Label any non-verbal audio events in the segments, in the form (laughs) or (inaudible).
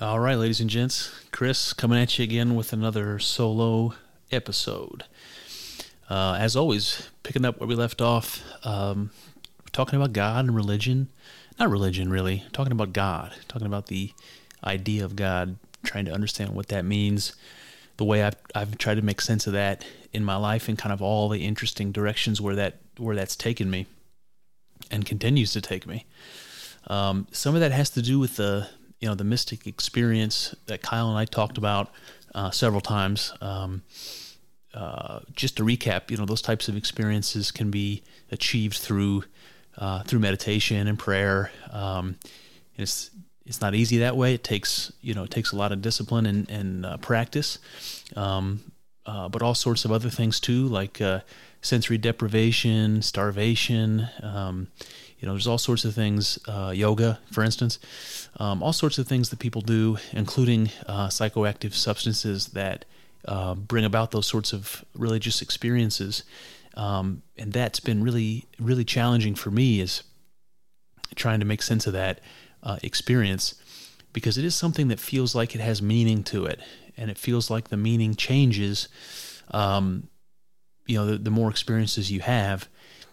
All right, ladies and gents, Chris coming at you again with another solo episode. Uh, as always, picking up where we left off, um, talking about God and religion. Not religion, really. Talking about God. Talking about the idea of God, trying to understand what that means. The way I've, I've tried to make sense of that in my life and kind of all the interesting directions where that where that's taken me and continues to take me. Um, some of that has to do with the you know the mystic experience that Kyle and I talked about uh, several times. Um, uh, just to recap, you know those types of experiences can be achieved through uh, through meditation and prayer. Um, it's it's not easy that way. It takes you know it takes a lot of discipline and, and uh, practice, um, uh, but all sorts of other things too, like uh, sensory deprivation, starvation. Um, you know, there's all sorts of things, uh, yoga, for instance, um, all sorts of things that people do, including uh, psychoactive substances that uh, bring about those sorts of religious experiences. Um, and that's been really, really challenging for me is trying to make sense of that uh, experience because it is something that feels like it has meaning to it. And it feels like the meaning changes, um, you know, the, the more experiences you have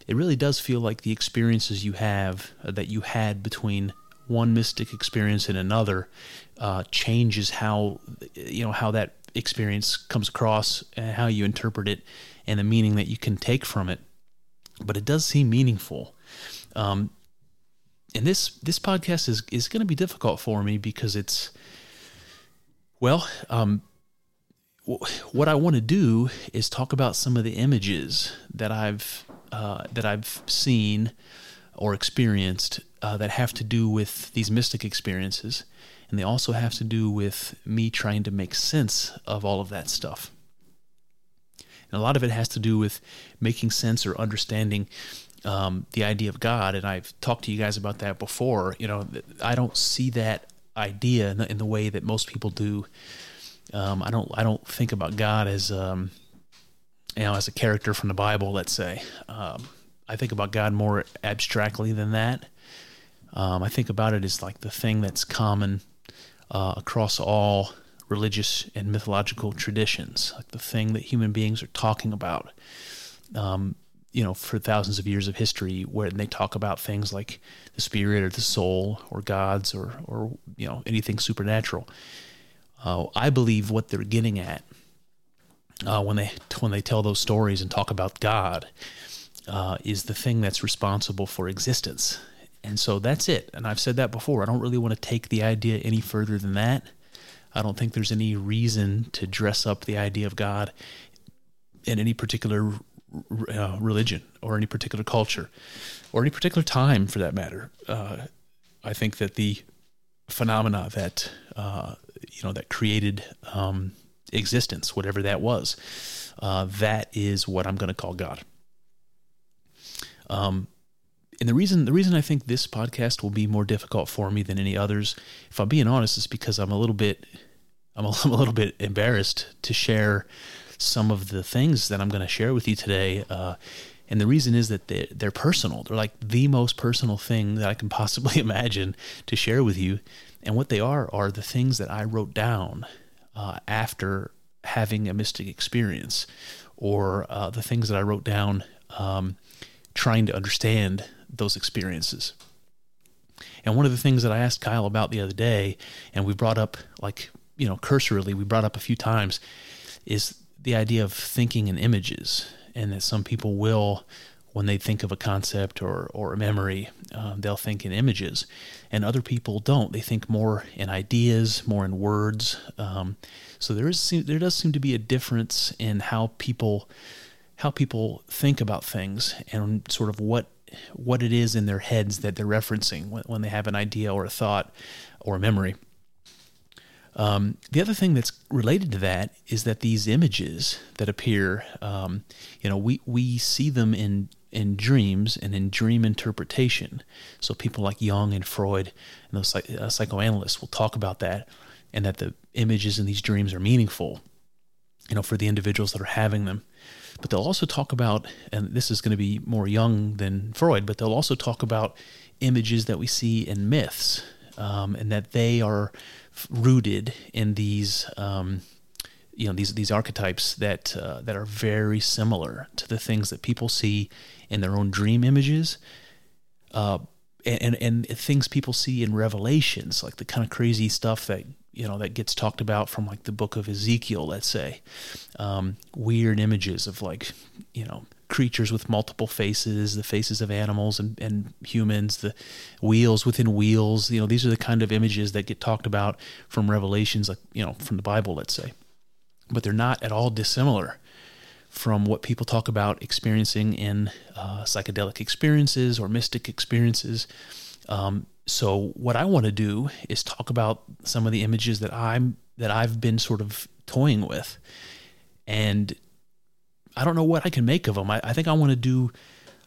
it really does feel like the experiences you have uh, that you had between one mystic experience and another uh, changes how you know how that experience comes across and how you interpret it and the meaning that you can take from it. But it does seem meaningful. Um, and this this podcast is is going to be difficult for me because it's well um, what I want to do is talk about some of the images that I've uh, that I've seen or experienced uh, that have to do with these mystic experiences, and they also have to do with me trying to make sense of all of that stuff. And a lot of it has to do with making sense or understanding um, the idea of God. And I've talked to you guys about that before. You know, I don't see that idea in the, in the way that most people do. Um, I don't. I don't think about God as um, you know, as a character from the Bible, let's say. Um, I think about God more abstractly than that. Um, I think about it as like the thing that's common uh, across all religious and mythological traditions, like the thing that human beings are talking about. Um, you know, for thousands of years of history, where they talk about things like the spirit or the soul or gods or or you know anything supernatural. Uh, I believe what they're getting at uh, when they when they tell those stories and talk about God uh, is the thing that's responsible for existence. And so that's it. And I've said that before. I don't really want to take the idea any further than that. I don't think there's any reason to dress up the idea of God in any particular uh, religion or any particular culture or any particular time for that matter. Uh, I think that the phenomena that uh, you know that created um, existence, whatever that was. Uh, that is what I'm going to call God. Um, and the reason the reason I think this podcast will be more difficult for me than any others, if I'm being honest, is because I'm a little bit I'm a, (laughs) I'm a little bit embarrassed to share some of the things that I'm going to share with you today. Uh, and the reason is that they, they're personal. They're like the most personal thing that I can possibly (laughs) imagine to share with you. And what they are are the things that I wrote down uh, after having a mystic experience or uh, the things that I wrote down um, trying to understand those experiences. And one of the things that I asked Kyle about the other day, and we brought up, like, you know, cursorily, we brought up a few times, is the idea of thinking in images. And that some people will, when they think of a concept or, or a memory, um, they'll think in images. And other people don't. They think more in ideas, more in words. Um, so there is there does seem to be a difference in how people how people think about things and sort of what what it is in their heads that they're referencing when, when they have an idea or a thought or a memory. Um, the other thing that's related to that is that these images that appear, um, you know, we, we see them in in dreams and in dream interpretation. So people like Jung and Freud and those uh, psychoanalysts will talk about that and that the images in these dreams are meaningful, you know, for the individuals that are having them. But they'll also talk about, and this is going to be more Jung than Freud, but they'll also talk about images that we see in myths. um, and that they are rooted in these um, you know these these archetypes that uh, that are very similar to the things that people see in their own dream images uh, and, and things people see in revelations like the kind of crazy stuff that you know that gets talked about from like the book of Ezekiel let's say um, weird images of like you know creatures with multiple faces, the faces of animals and, and humans, the wheels within wheels. You know, these are the kind of images that get talked about from Revelations, like, you know, from the Bible, let's say. But they're not at all dissimilar from what people talk about experiencing in uh, psychedelic experiences or mystic experiences. Um, so what I want to do is talk about some of the images that I'm that I've been sort of toying with, and I don't know what I can make of them. I, I think I want to do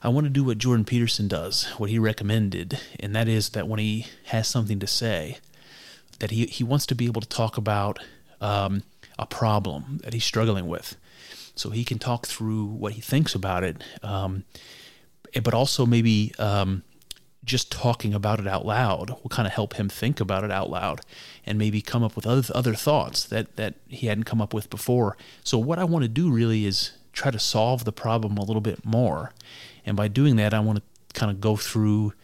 I want to do what Jordan Peterson does, what he recommended, and that is that when he has something to say, that he, he wants to be able to talk about um, a problem that he's struggling with. So he can talk through what he thinks about it, um, but also maybe um, just talking about it out loud will kind of help him think about it out loud and maybe come up with other, other thoughts that, that he hadn't come up with before. So, what I want to do really is try to solve the problem a little bit more. And by doing that, I want to kind of go through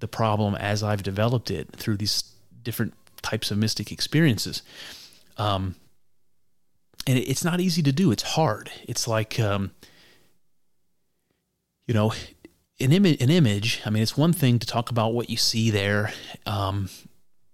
the problem as I've developed it through these different types of mystic experiences. Um, and it's not easy to do. It's hard. It's like, um, you know, an image. An image. I mean, it's one thing to talk about what you see there, um,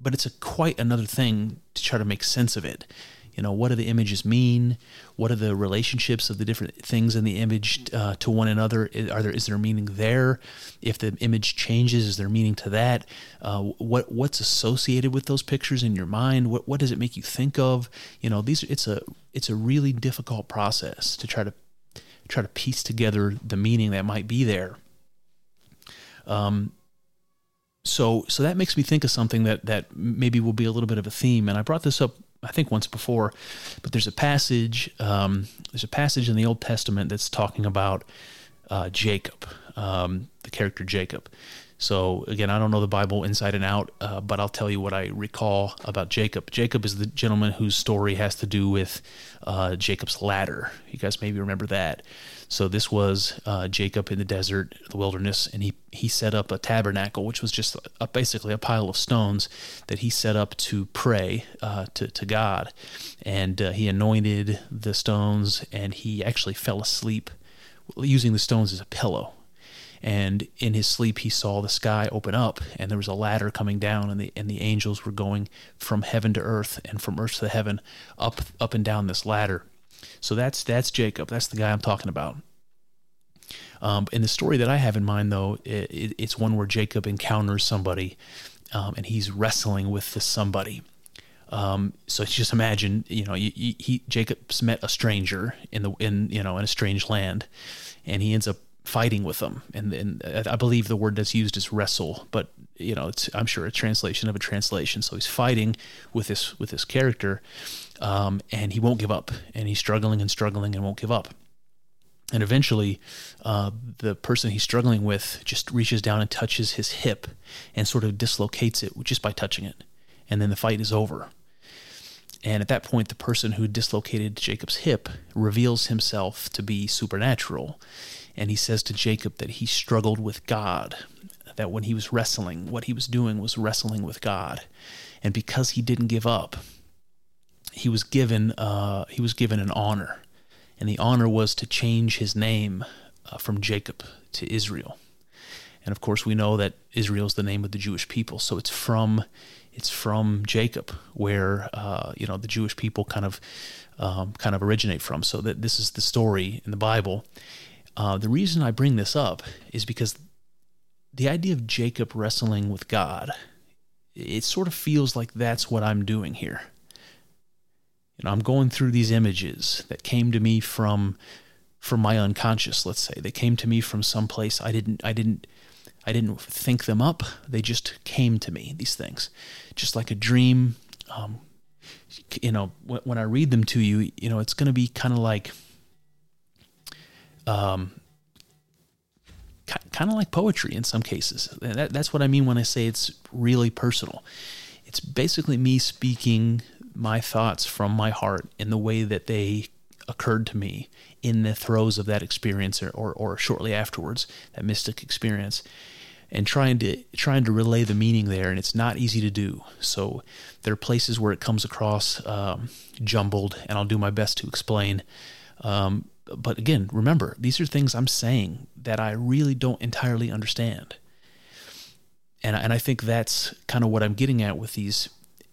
but it's a quite another thing to try to make sense of it you know what do the images mean? What are the relationships of the different things in the image uh, to one another? Are there is there meaning there? If the image changes is there meaning to that? Uh, what what's associated with those pictures in your mind? What what does it make you think of? You know these it's a it's a really difficult process to try to try to piece together the meaning that might be there. Um so so that makes me think of something that that maybe will be a little bit of a theme. And i brought this up I think once before, but there's a passage. Um, there's a passage in the Old Testament that's talking about uh, Jacob, um, the character Jacob. So again, I don't know the Bible inside and out, uh, but I'll tell you what I recall about Jacob. Jacob is the gentleman whose story has to do with uh, Jacob's ladder. You guys maybe remember that. So this was uh, Jacob in the desert, the wilderness, and he he set up a tabernacle, which was just a, basically a pile of stones that he set up to pray uh, to to God, and uh, he anointed the stones, and he actually fell asleep using the stones as a pillow and in his sleep he saw the sky open up and there was a ladder coming down and the and the angels were going from heaven to earth and from earth to heaven up up and down this ladder. So that's that's Jacob. That's the guy I'm talking about. Um, and the story that I have in mind though it, it, it's one where Jacob encounters somebody um, and he's wrestling with this somebody. Um, so just imagine, you know, he, he, Jacob's met a stranger in the in you know in a strange land, and he ends up fighting with them. And, I believe the word that's used is wrestle, but you know, it's I'm sure a translation of a translation. So he's fighting with this with this character, um, and he won't give up, and he's struggling and struggling and won't give up. And eventually, uh, the person he's struggling with just reaches down and touches his hip and sort of dislocates it just by touching it. And then the fight is over. And at that point, the person who dislocated Jacob's hip reveals himself to be supernatural and he says to Jacob that he struggled with God, that when he was wrestling, what he was doing was wrestling with God. And because he didn't give up, he was given uh, he was given an honor, and the honor was to change his name uh, from Jacob to Israel. And of course, we know that Israel is the name of the Jewish people, so it's from it's from Jacob where uh, you know the Jewish people kind of um, kind of originate from. So that this is the story in the Bible, uh, the reason I bring this up is because the idea of Jacob wrestling with God, it sort of feels like that's what I'm doing here. You know, I'm going through these images that came to me from from my unconscious, let's say. They came to me from some place I didn't I didn't I didn't think them up. They just came to me, these things. Just like a dream. Um, you know, when I read them to you, you know, it's going to be kind of like um, kind of like poetry in some cases. That, that's what I mean when I say it's really personal. It's basically me speaking my thoughts from my heart in the way that they occurred to me in the throes of that experience or, or, or shortly afterwards, that mystic experience and trying to trying to relay the meaning there, and it's not easy to do. So there are places where it comes across um, jumbled, and I'll do my best to explain. Um, but again, remember, these are things I'm saying that I really don't entirely understand. And, and I think that's kind of what I'm getting at with these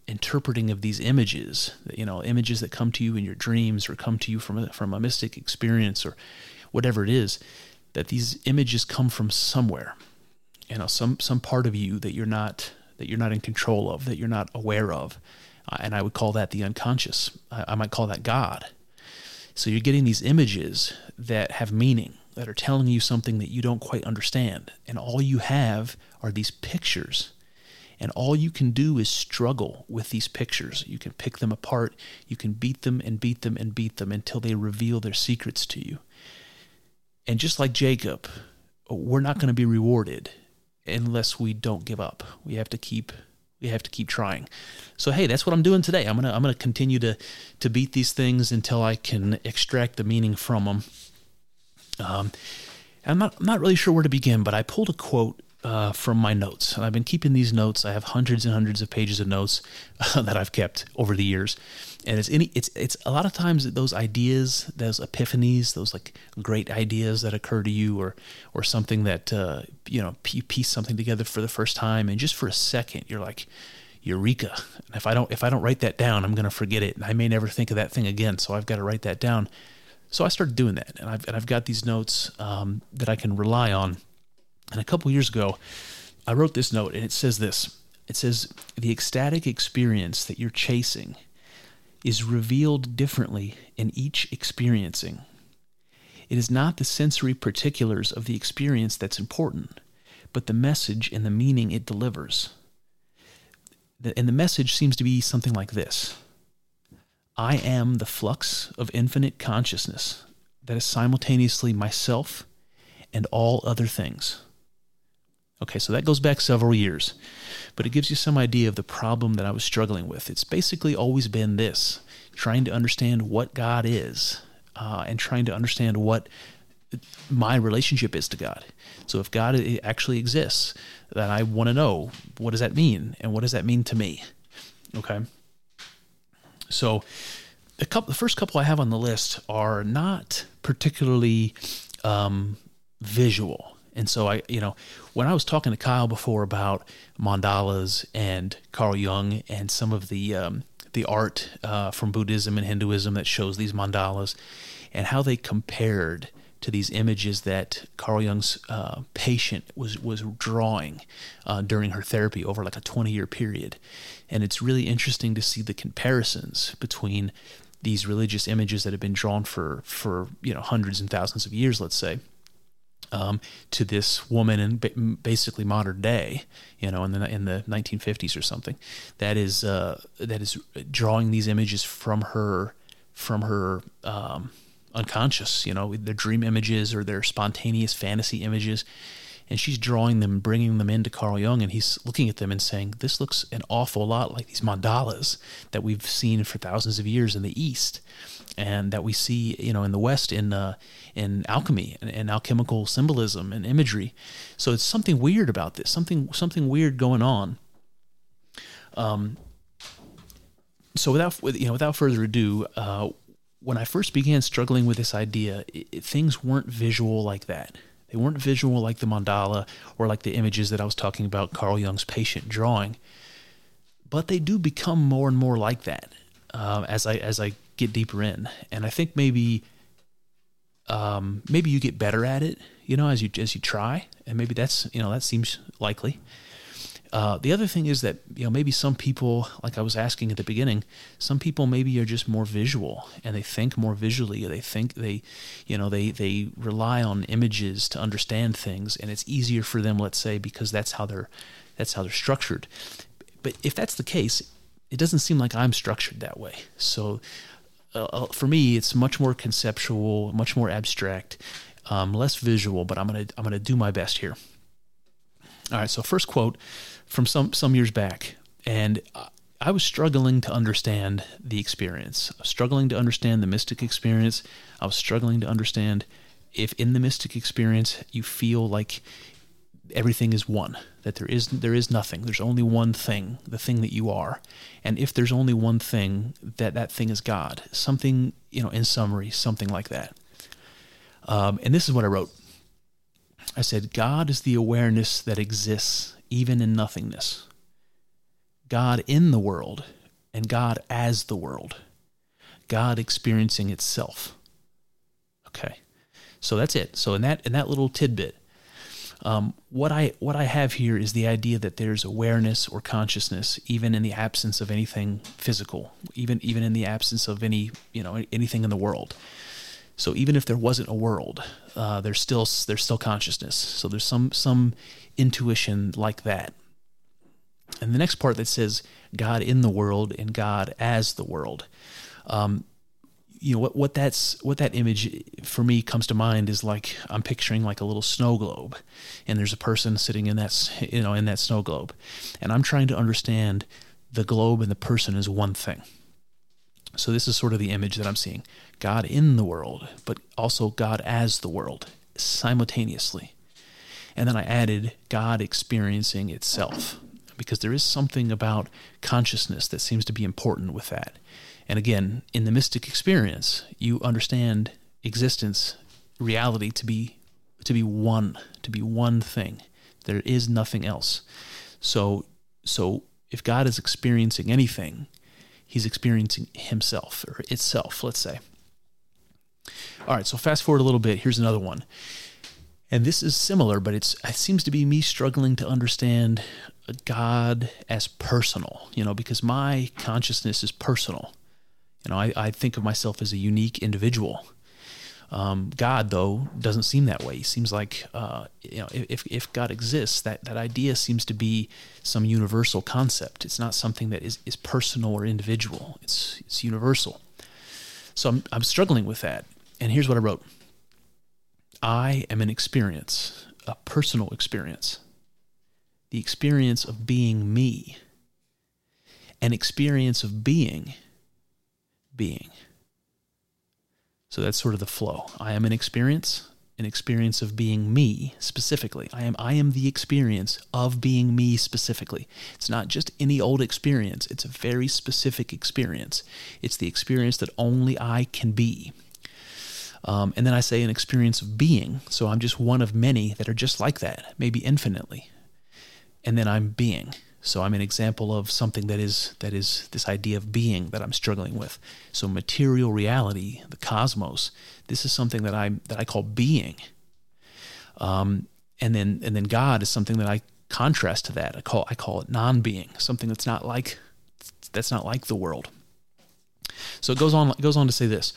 interpreting of these images, you know, images that come to you in your dreams or come to you from a, from a mystic experience or whatever it is, that these images come from somewhere, you know, some some part of you that you're not that you're not in control of, that you're not aware of, uh, and I would call that the unconscious. I, I might call that God. So you're getting these images that have meaning, that are telling you something that you don't quite understand. And all you have are these pictures. And all you can do is struggle with these pictures. You can pick them apart, you can beat them and beat them and beat them until they reveal their secrets to you. And just like Jacob, we're not going to be rewarded unless we don't give up. We have to keep we have to keep trying. So hey, that's what I'm doing today. I'm gonna I'm gonna continue to to beat these things until I can extract the meaning from them. Um, I'm not I'm not really sure where to begin, but I pulled a quote uh, from my notes, and I've been keeping these notes. I have hundreds and hundreds of pages of notes uh, (laughs) that I've kept over the years, and it's any it's it's a lot of times those ideas, those epiphanies, those like great ideas that occur to you, or or something that uh, you know you piece something together for the first time, and just for a second you're like, eureka! And if I don't if I don't write that down, I'm gonna forget it, and I may never think of that thing again. So I've got to write that down. So I started doing that, and I've and I've got these notes um, that I can rely on. And a couple years ago, I wrote this note, and it says this. It says the ecstatic experience that you're chasing is revealed differently in each experiencing. It is not the sensory particulars of the experience that's important, but the message and the meaning it delivers. And the message seems to be something like this I am the flux of infinite consciousness that is simultaneously myself and all other things. Okay, so that goes back several years, but it gives you some idea of the problem that I was struggling with. It's basically always been this trying to understand what God is uh, and trying to understand what my relationship is to God. So if God actually exists, then I want to know what does that mean and what does that mean to me? Okay. So the couple, the first couple I have on the list are not particularly um, visual. And so I, you know, when I was talking to Kyle before about mandalas and Carl Jung and some of the um, the art uh, from Buddhism and Hinduism that shows these mandalas and how they compared to these images that Carl Jung's uh, patient was was drawing uh, during her therapy over like a 20 year period, and it's really interesting to see the comparisons between these religious images that have been drawn for for you know hundreds and thousands of years, let's say, um, to this woman in basically modern day, you know, in the in the 1950s or something, that is uh, that is drawing these images from her from her um, unconscious, you know, their dream images or their spontaneous fantasy images, and she's drawing them, bringing them into Carl Jung, and he's looking at them and saying, "This looks an awful lot like these mandalas that we've seen for thousands of years in the East." And that we see, you know, in the West in uh, in alchemy and, and, alchemical symbolism and imagery. So it's something weird about this, something something weird going on. Um. So without you know, without further ado, uh, when I first began struggling with this idea, it, it, things weren't visual like that. They weren't visual like the mandala or like the images that I was talking about Carl Jung's patient drawing. But they do become more and more like that uh, as I as I get deeper in. And I think maybe um, maybe you get better at it, you know, as you as you try, and maybe that's you know that seems likely. Uh, the other thing is that you know maybe some people, like I was asking at the beginning, some people maybe are just more visual and they think more visually. They think they, you know, they they rely on images to understand things, and it's easier for them, let's say, because that's how they're that's how they're structured. But if that's the case, it doesn't seem like I'm structured that way. So uh, uh, for me, it's much more conceptual, much more abstract. um, less visual, but I'm gonna I'm gonna do my best here. All right, so first quote from some some years back, and I was struggling to understand the experience. Struggling to understand the mystic experience. I was struggling to understand if in the mystic experience you feel like everything is one that there is there is nothing. There's only one thing the thing that you are. And if there's only one thing that that thing is god. Something you know in summary something like that. Um, and this is what i wrote. I said god is the awareness that exists even in nothingness. God in the world and god as the world. God experiencing itself. Okay. So that's it. So in that in that little tidbit um, what I what I have here is the idea that there's awareness or consciousness even in the absence of anything physical, even even in the absence of any you know anything in the world. So even if there wasn't a world, uh, there's still there's still consciousness. So there's some some intuition like that. And the next part that says God in the world and God as the world. Um, you know what what that's what that image for me comes to mind is like I'm picturing like a little snow globe, and there's a person sitting in that you know in that snow globe, and I'm trying to understand the globe and the person is one thing. So this is sort of the image that I'm seeing: God in the world, but also God as the world simultaneously. And then I added God experiencing itself because there is something about consciousness that seems to be important with that. And again, in the mystic experience, you understand existence, reality to be to be one, to be one thing. There is nothing else. So so if God is experiencing anything, he's experiencing himself or itself, let's say. All right, so fast forward a little bit. Here's another one. And this is similar, but it's it seems to be me struggling to understand God as personal, you know, because my consciousness is personal. You know, I, I think of myself as a unique individual. Um, God, though, doesn't seem that way. He seems like, uh, you know, if, if God exists, that, that idea seems to be some universal concept. It's not something that is, is personal or individual. It's, it's universal. So I'm, I'm struggling with that. And here's what I wrote I am an experience, a personal experience, the experience of being me, an experience of being being. So that's sort of the flow. I am an experience, an experience of being me specifically. I am I am the experience of being me specifically. It's not just any old experience, it's a very specific experience. It's the experience that only I can be. Um, and then I say an experience of being. So I'm just one of many that are just like that, maybe infinitely. And then I'm being. So I'm an example of something that is that is this idea of being that I'm struggling with. So material reality, the cosmos, this is something that I that I call being. Um, and then and then God is something that I contrast to that. I call I call it non-being, something that's not like that's not like the world. So it goes on it goes on to say this.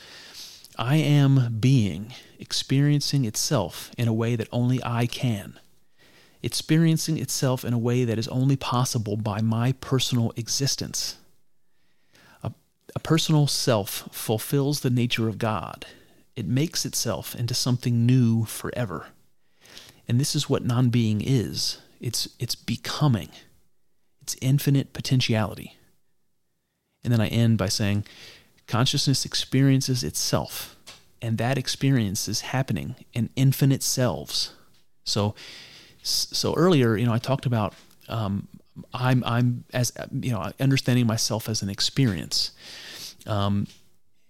I am being experiencing itself in a way that only I can experiencing itself in a way that is only possible by my personal existence. A, a personal self fulfills the nature of God, it makes itself into something new forever. And this is what non being is it's, it's becoming, it's infinite potentiality. And then I end by saying, consciousness experiences itself, and that experience is happening in infinite selves. So so earlier, you know, I talked about um, I'm I'm as you know understanding myself as an experience, um,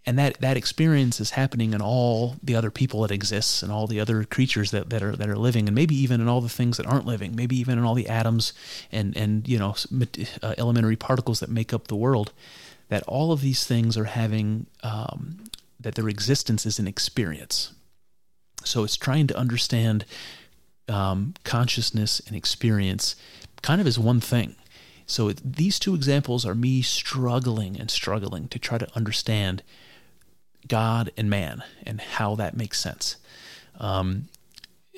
and that that experience is happening in all the other people that exists and all the other creatures that, that are that are living, and maybe even in all the things that aren't living, maybe even in all the atoms and and you know uh, elementary particles that make up the world. That all of these things are having um, that their existence is an experience. So it's trying to understand um, consciousness and experience kind of as one thing. So it, these two examples are me struggling and struggling to try to understand God and man and how that makes sense. Um,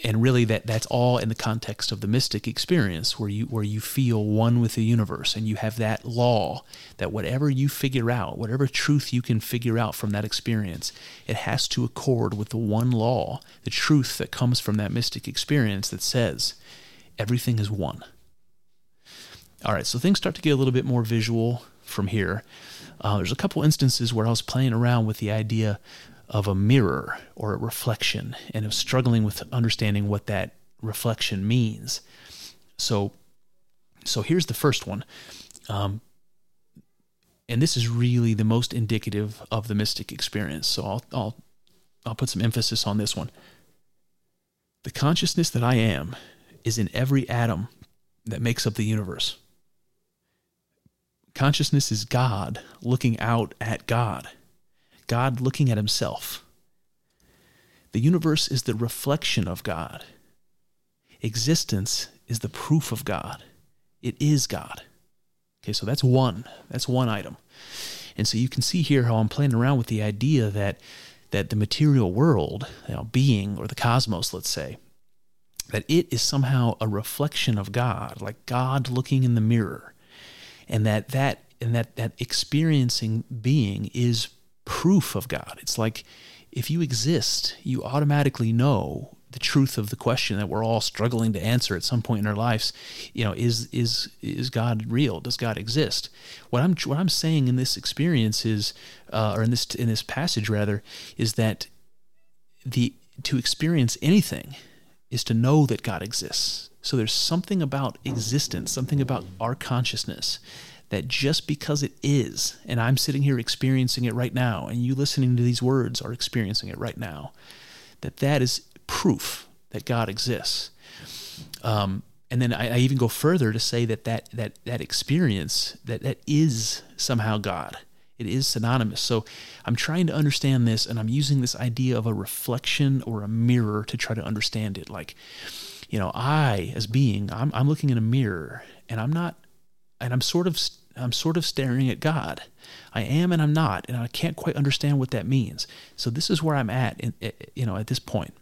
and really that that's all in the context of the mystic experience where you where you feel one with the universe and you have that law that whatever you figure out whatever truth you can figure out from that experience it has to accord with the one law the truth that comes from that mystic experience that says everything is one. All right so things start to get a little bit more visual from here. Uh, there's a couple instances where i was playing around with the idea of a mirror or a reflection and of struggling with understanding what that reflection means. So, so here's the first one. Um, and this is really the most indicative of the mystic experience. So I'll, I'll, I'll put some emphasis on this one. The consciousness that I am is in every atom that makes up the universe. Consciousness is God looking out at God. God looking at himself. The universe is the reflection of God. Existence is the proof of God. It is God. Okay, so that's one. That's one item. And so you can see here how I'm playing around with the idea that that the material world, you know, being or the cosmos, let's say, that it is somehow a reflection of God, like God looking in the mirror, and that that and that that experiencing being is proof of God. It's like if you exist, you automatically know the truth of the question that we're all struggling to answer at some point in our lives. You know, is is is God real? Does God exist? What I'm what I'm saying in this experience is, uh, or in this in this passage rather, is that the to experience anything is to know that God exists. So there's something about existence, something about our consciousness that just because it is, and I'm sitting here experiencing it right now, and you listening to these words are experiencing it right now, that that is proof that God exists. Um, and then I, I, even go further to say that that that that experience that that is somehow God. It is synonymous. So I'm trying to understand this, and I'm using this idea of a reflection or a mirror to try to understand it. Like, you know, I as being, I'm I'm looking in a mirror, and I'm not, and I'm sort of I'm sort of staring at God. I am and I'm not, and I can't quite understand what that means. So this is where I'm at, in, you know, at this point.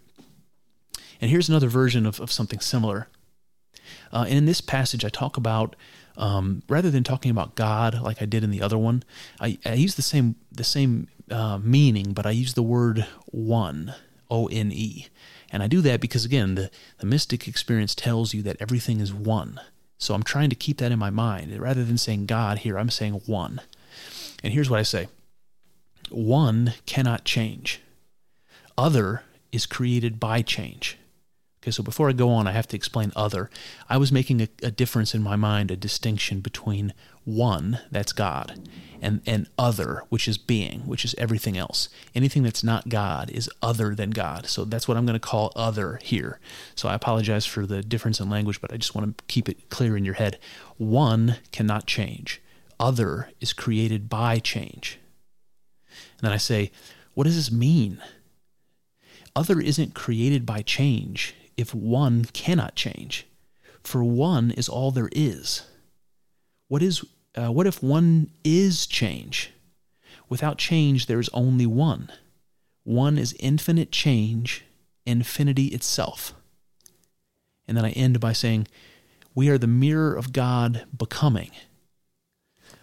And here's another version of, of something similar. Uh, and in this passage, I talk about um, rather than talking about God like I did in the other one, I, I use the same the same uh, meaning, but I use the word one, O N E, and I do that because again, the the mystic experience tells you that everything is one. So I'm trying to keep that in my mind. Rather than saying God here, I'm saying one. And here's what I say one cannot change, other is created by change. Okay, so before I go on, I have to explain other. I was making a, a, difference in my mind, a distinction between one, that's God, and, and other, which is being, which is everything else. Anything that's not God is other than God. So that's what I'm going to call other here. So I apologize for the difference in language, but I just want to keep it clear in your head. One cannot change, other is created by change. And then I say, what does this mean? Other isn't created by change if one cannot change? For one is all there is. What is uh, what if one is change? Without change, there is only one. One is infinite change, infinity itself. And then I end by saying, We are the mirror of God becoming.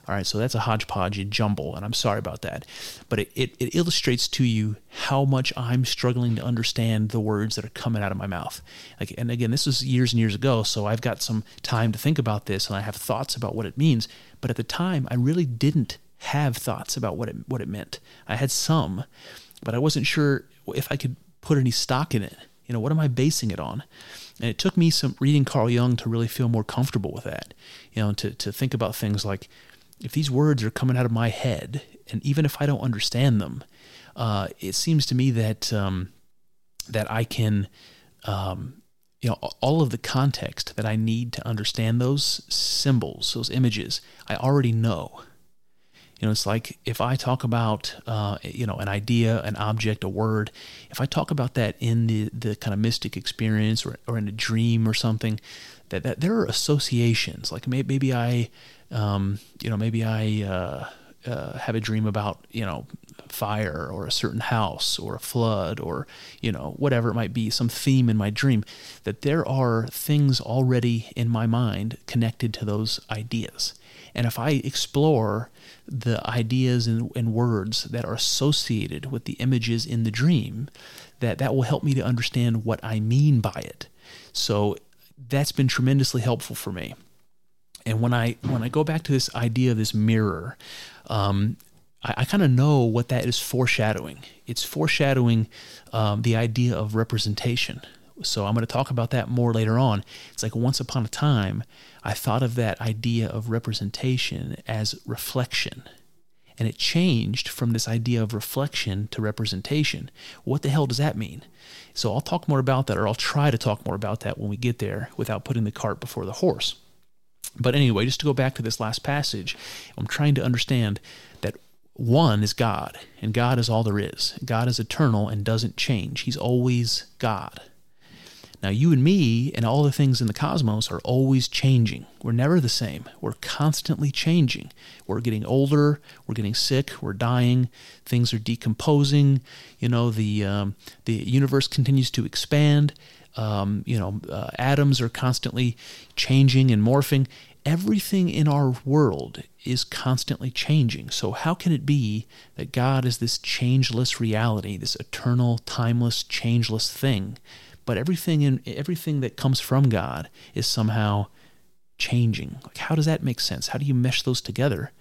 All right, so that's a hodgepodge a jumble, and I'm sorry about that. But it, it, it, illustrates to you how much I'm struggling to understand the words that are coming out of my mouth. Like, and again, this was years and years ago, so I've got some time to think about this, and I have thoughts about what it means. But at the time, I really didn't have thoughts about what it what it meant. I had some, but I wasn't sure if I could put any stock in it. You know, what am I basing it on? And it took me some reading Carl Jung to really feel more comfortable with that. You know, to to think about things like if these words are coming out of my head, and even if I don't understand them, uh, it seems to me that um, that I can, um, you know, all of the context that I need to understand those symbols, those images, I already know. You know, it's like if I talk about, uh, you know, an idea, an object, a word, if I talk about that in the, the kind of mystic experience or, or in a dream or something, that, that there are associations. Like maybe, maybe I um, you know, maybe I, uh, uh, have a dream about you know fire or a certain house or a flood or you know whatever it might be some theme in my dream that there are things already in my mind connected to those ideas. And if i explore the ideas and, and words that are associated with the images in the dream that that will help me to understand what i mean by it. So that's been tremendously helpful for me and when I when I go back to this idea of this mirror, um, I, I kind of know what that is foreshadowing. It's foreshadowing um, the idea of representation. So I'm going to talk about that more later on. It's like once upon a time, I thought of that idea of representation as reflection. And it changed from this idea of reflection to representation. What the hell does that mean? So I'll talk more about that, or I'll try to talk more about that when we get there without putting the cart before the horse. But anyway, just to go back to this last passage, I'm trying to understand that one is God, and God is all there is. God is eternal and doesn't change. He's always God. Now, you and me and all the things in the cosmos are always changing. We're never the same. We're constantly changing. We're getting older. We're getting sick. We're dying. Things are decomposing. You know, the um, the universe continues to expand. Um, you know, uh, atoms are constantly changing and morphing. Everything in our world is constantly changing. So, how can it be that God is this changeless reality, this eternal, timeless, changeless thing? But everything in everything that comes from God is somehow changing. Like, how does that make sense? How do you mesh those together?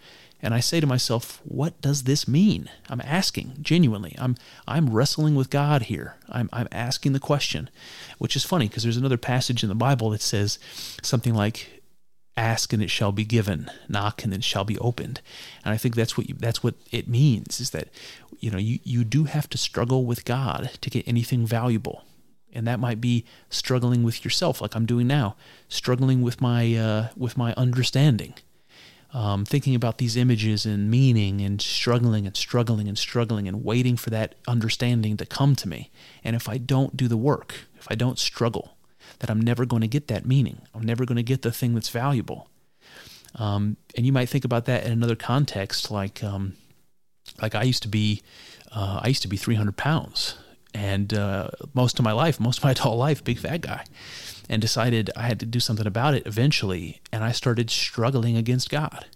And I say to myself, what does this mean? I'm asking genuinely. I'm I'm wrestling with God here. I'm I'm asking the question, which is funny because there's another passage in the Bible that says something like ask and it shall be given, knock and it shall be opened. And I think that's what you, that's what it means is that you know, you you do have to struggle with God to get anything valuable. And that might be struggling with yourself like I'm doing now, struggling with my uh, with my understanding um, thinking about these images and meaning and struggling and struggling and struggling and waiting for that understanding to come to me. And if I don't do the work, if I don't struggle, that I'm never going to get that meaning. I'm never going to get the thing that's valuable. Um, and you might think about that in another context, like um, like I used to be, uh, I used to be 300 pounds, and uh, most of my life, most of my (laughs) adult life, big fat guy and decided I had to do something about it eventually. And I started struggling against God.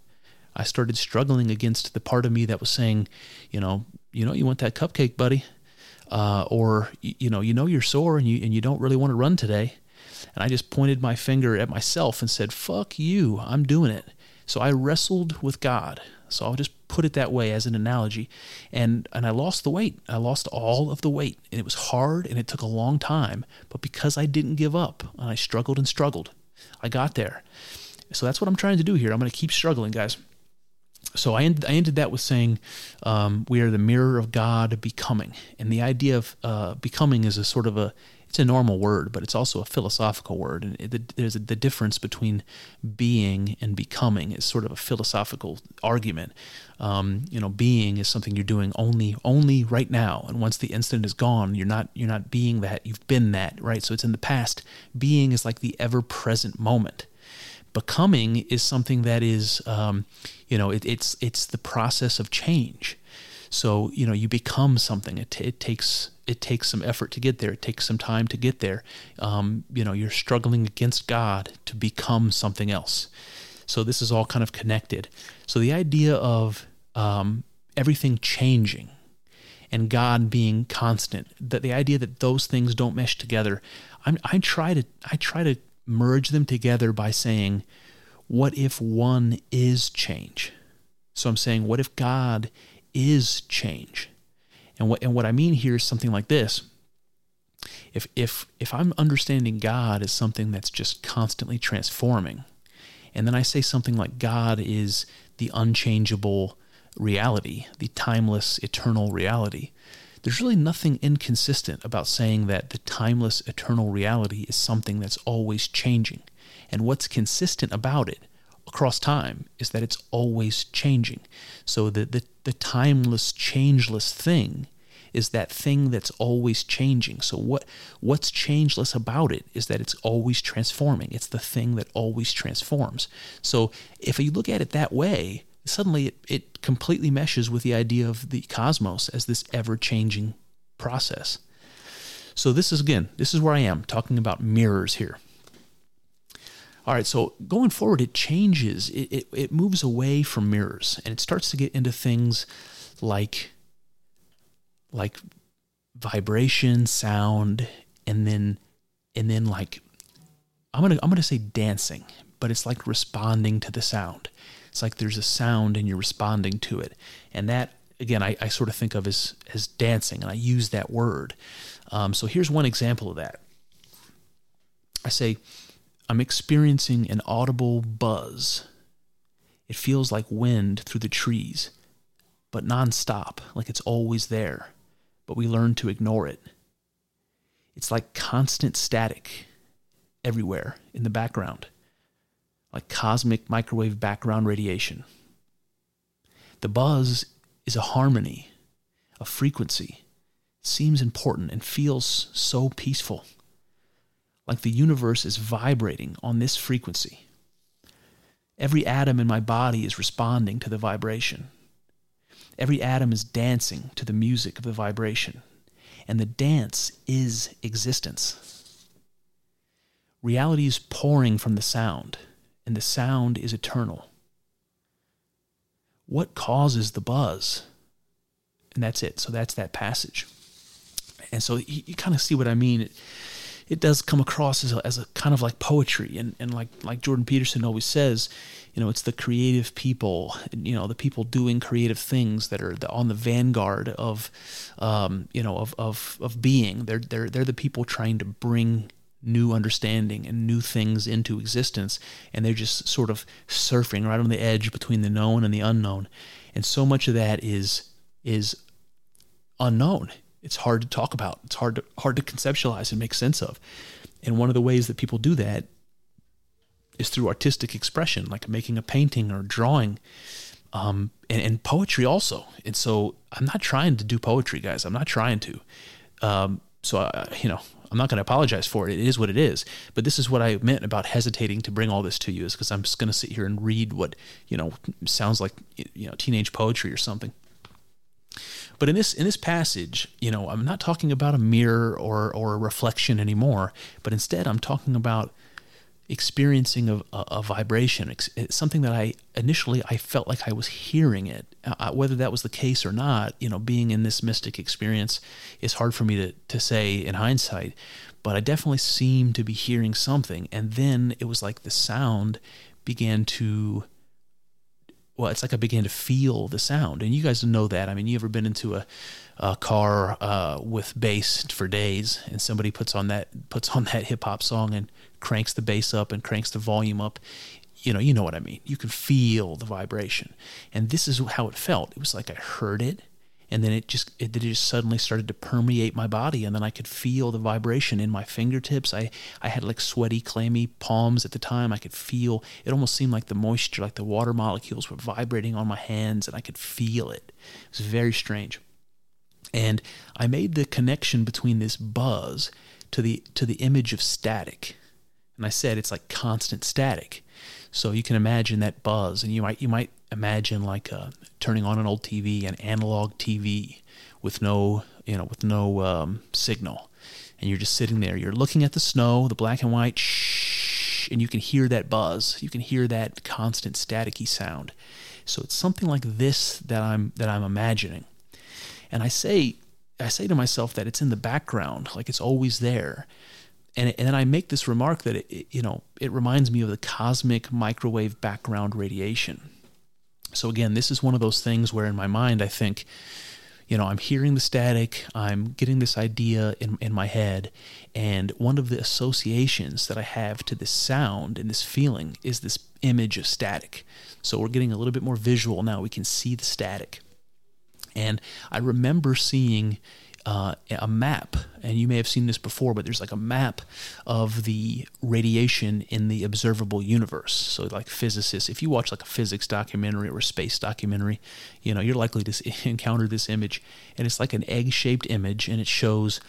I started struggling against the part of me that was saying, you know, you know, you want that cupcake, buddy, uh, or you know, you know, you're sore and you and you don't really want to run today. And I just pointed my finger at myself and said, "Fuck you, I'm doing it." So I wrestled with God. So I'll just put it that way as an analogy. And and I lost the weight. I lost all of the weight. And it was hard and it took a long time. But because I didn't give up and I struggled and struggled, I got there. So that's what I'm trying to do here. I'm going to keep struggling, guys. So I, end, I ended that with saying um, we are the mirror of God becoming. And the idea of uh, becoming is a sort of a it's a normal word, but it's also a philosophical word. And it, there's a, the difference between being and becoming is sort of a philosophical argument. Um, you know, being is something you're doing only only right now, and once the incident is gone, you're not you're not being that. You've been that, right? So it's in the past. Being is like the ever present moment. Becoming is something that is, um, you know, it, it's it's the process of change. So you know, you become something. It, it takes it takes some effort to get there. It takes some time to get there. Um, you know, you're struggling against God to become something else. So this is all kind of connected. So the idea of um, everything changing and God being constant, that the idea that those things don't mesh together, I'm, I try to I try to merge them together by saying, what if one is change? So I'm saying, what if God is change? And what and what I mean here is something like this. If if if I'm understanding God as something that's just constantly transforming, and then I say something like God is the unchangeable reality, the timeless, eternal reality, there's really nothing inconsistent about saying that the timeless, eternal reality is something that's always changing. And what's consistent about it across time is that it's always changing. So the, the, the timeless, changeless thing is that thing that's always changing. So what what's changeless about it is that it's always transforming. It's the thing that always transforms. So if you look at it that way, suddenly it, it completely meshes with the idea of the cosmos as this ever changing process. So, this is again, this is where I am talking about mirrors here. All right, so going forward, it changes. It, it, it moves away from mirrors and it starts to get into things like like vibration, sound, and then and then like I'm gonna I'm gonna say dancing, but it's like responding to the sound. It's like there's a sound and you're responding to it, and that again I, I sort of think of as as dancing, and I use that word. Um, so here's one example of that. I say I'm experiencing an audible buzz. It feels like wind through the trees, but nonstop, like it's always there but we learn to ignore it. It's like constant static everywhere in the background, like cosmic microwave background radiation. The buzz is a harmony, a frequency. Seems important and feels so peaceful, like the universe is vibrating on this frequency. Every atom in my body is responding to the vibration. Every atom is dancing to the music of the vibration, and the dance is existence. Reality is pouring from the sound, and the sound is eternal. What causes the buzz? And that's it. So that's that passage. And so you, you kind of see what I mean. It, it does come across as a, as a kind of like poetry and, and like like Jordan Peterson always says, you know, it's the creative people, you know, the people doing creative things that are the, on the vanguard of, um, you know, of, of, of being. They're, they're, they're the people trying to bring new understanding and new things into existence. And they're just sort of surfing right on the edge between the known and the unknown. And so much of that is, is unknown it's hard to talk about. It's hard to hard to conceptualize and make sense of. And one of the ways that people do that is through artistic expression, like making a painting or drawing, um, and, and, poetry also. And so I'm not trying to do poetry, guys. I'm not trying to. Um, so I, you know, I'm not going to apologize for it. It is what it is. But this is what I meant about hesitating to bring all this to you, is because I'm just going to sit here and read what you know sounds like you know teenage poetry or something. But in this in this passage, you know, I'm not talking about a mirror or or a reflection anymore, but instead I'm talking about experiencing a, a, a vibration. It's something that I initially I felt like I was hearing it. Uh, whether that was the case or not, you know, being in this mystic experience is hard for me to to say in hindsight. But I definitely seemed to be hearing something, and then it was like the sound began to well, it's like I began to feel the sound. And you guys know that. I mean, you ever been into a, a car uh, with bass for days, and somebody puts on that puts on that hip hop song and cranks the bass up and cranks the volume up. You know, you know what I mean. You can feel the vibration, and this is how it felt. It was like I heard it, and then it just it, it just suddenly started to permeate my body and then i could feel the vibration in my fingertips. I i had like sweaty clammy palms at the time. I could feel it almost seemed like the moisture like the water molecules were vibrating on my hands and i could feel it. It was very strange. And i made the connection between this buzz to the to the image of static. And i said it's like constant static. So you can imagine that buzz and you might you might imagine like uh, turning on an old TV, an analog TV with no, you know, with no um, signal, and you're just sitting there. You're looking at the snow, the black and white, shh, and you can hear that buzz. You can hear that constant staticky sound. So it's something like this that I'm that I'm imagining, and I say I say to myself that it's in the background, like it's always there. And, and then I make this remark that it, it, you know it reminds me of the cosmic microwave background radiation so again, this is one of those things where in my mind I think, you know, I'm hearing the static, I'm getting this idea in, in my head, and one of the associations that I have to this sound and this feeling is this image of static. So we're getting a little bit more visual now. We can see the static. And I remember seeing uh, a map, and you may have seen this before, but there's like a map of the radiation in the observable universe. So, like physicists, if you watch like a physics documentary or a space documentary, you know you're likely to (laughs) encounter this image, and it's like an egg-shaped image, and it shows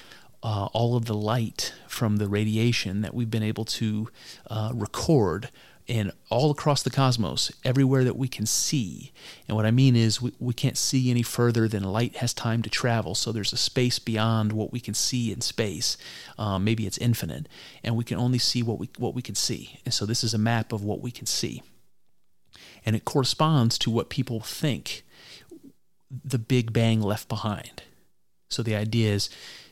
uh, all of the light from the radiation that we've been able to uh, record and all across the cosmos, everywhere that we can see. And what I mean is, we, we can't see any further than light has time to travel. So there's a space beyond what we can see in space. Um, maybe it's infinite, and we can only see what we what we can see. And so this is a map of what we can see, and it corresponds to what people think the Big Bang left behind. So the idea is,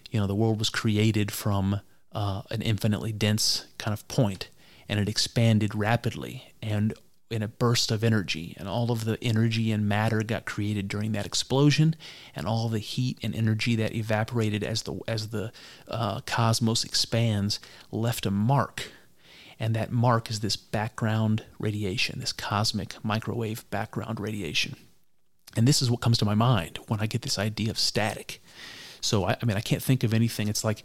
you know, the world was created from uh, an infinitely dense kind of point and it expanded rapidly and in a burst of energy. And all of the energy and matter got created during that explosion and all the heat and energy that evaporated as the as the uh, cosmos expands left a mark. And that mark is this background radiation this cosmic microwave background radiation. And this is what comes to my mind when i get this idea of static. So i, I mean i can't think of anything. It's like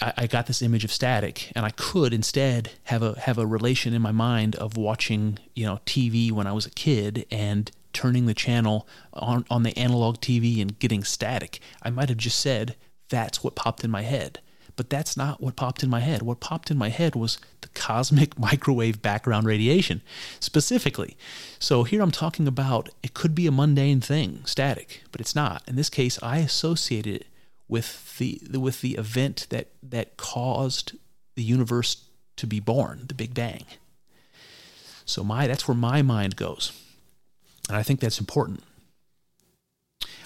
I, I got this image of static, and I could instead have a have a relation in my mind of watching you know TV when I was a kid and turning the channel on on the analog TV and getting static. I might have just said that's what popped in my head. But that's not what popped in my head. What popped in my head was the cosmic (laughs) microwave background radiation, specifically. So here I'm talking about it could be a mundane thing, static, but it's not. In this case, I associated it with the with the event that that caused the universe to be born, the Big Bang. So my that's where my mind goes. And I think that's important.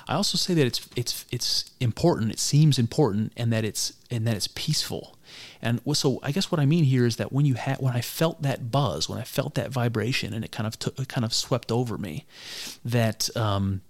I also say that it's it's it's important. It seems important, and that it's and that it's peaceful. And so I guess what I mean here is that when you had when I felt that buzz, when I felt that vibration, and it kind of took, it kind of swept over me, that um,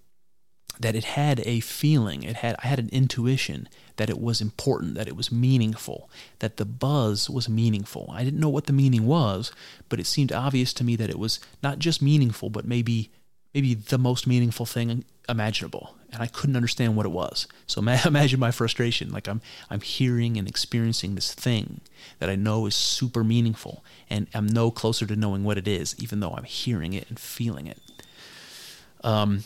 that it had a feeling, it had I had an intuition that it was important, that it was meaningful, that the buzz was meaningful. I didn't know what the meaning was, but it seemed obvious to me that it was not just meaningful, but maybe maybe the most meaningful thing imaginable. And I couldn't understand what it was. So (laughs) imagine my frustration. Like I'm I'm hearing and experiencing this thing that I know is super meaningful, and I'm no closer to knowing what it is, even though I'm hearing it and feeling it. Um,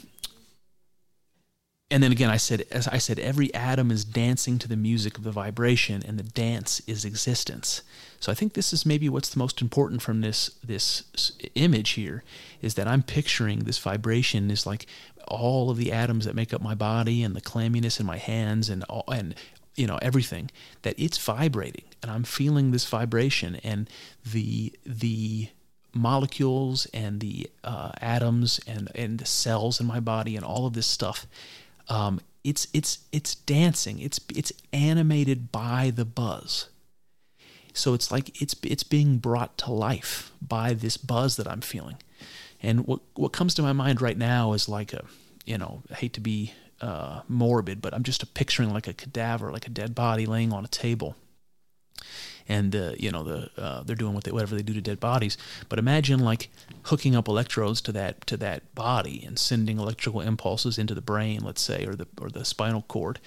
and then again, I said, as I said, every atom is dancing to the music of the vibration, and the dance is existence. So I think this is maybe what's the most important from this this image here is that I'm picturing this vibration is like all of the atoms that make up my body and the clamminess in my hands and all, and you know everything that it's vibrating, and I'm feeling this vibration and the the molecules and the uh, atoms and and the cells in my body and all of this stuff um, it's it's it's dancing. It's it's animated by the buzz. So it's like it's it's being brought to life by this buzz that I'm feeling. And what what comes to my mind right now is like a you know I hate to be uh, morbid, but I'm just picturing like a cadaver, like a dead body laying on a table and uh, you know the uh, they're doing what they, whatever they do to dead bodies. But imagine like hooking up electrodes to that to that body and sending electrical impulses into the brain, let's say, or the or the spinal cord,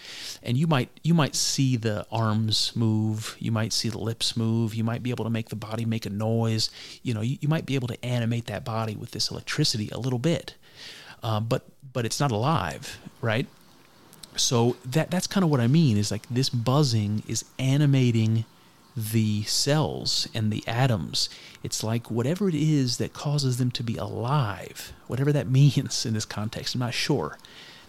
and you might you might see the arms move, you might see the lips move, you might be able to make the body make a noise. You know, you, you might be able to animate that body with this electricity a little bit, uh, but but it's not alive, right? So that that's kind of what I mean is like this buzzing is animating the cells and the atoms. It's like whatever it is that causes them to be alive, whatever that (laughs) means in this context, I'm not sure,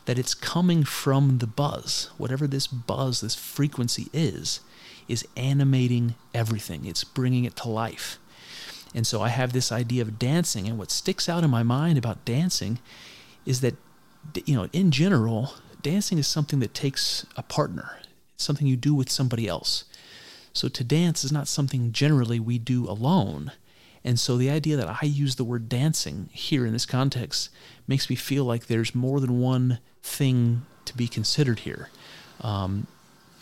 that it's coming from the buzz. Whatever this buzz, this frequency is, is animating everything, it's bringing it to life. And so I have this idea of dancing, and what sticks out in my mind about dancing is that, you know, in general, dancing is something that takes a partner, it's something you do with somebody else. So to dance is not something generally we do alone. And so the idea that I use the word dancing here in this context makes me feel like there's more than one thing to be considered here. Um,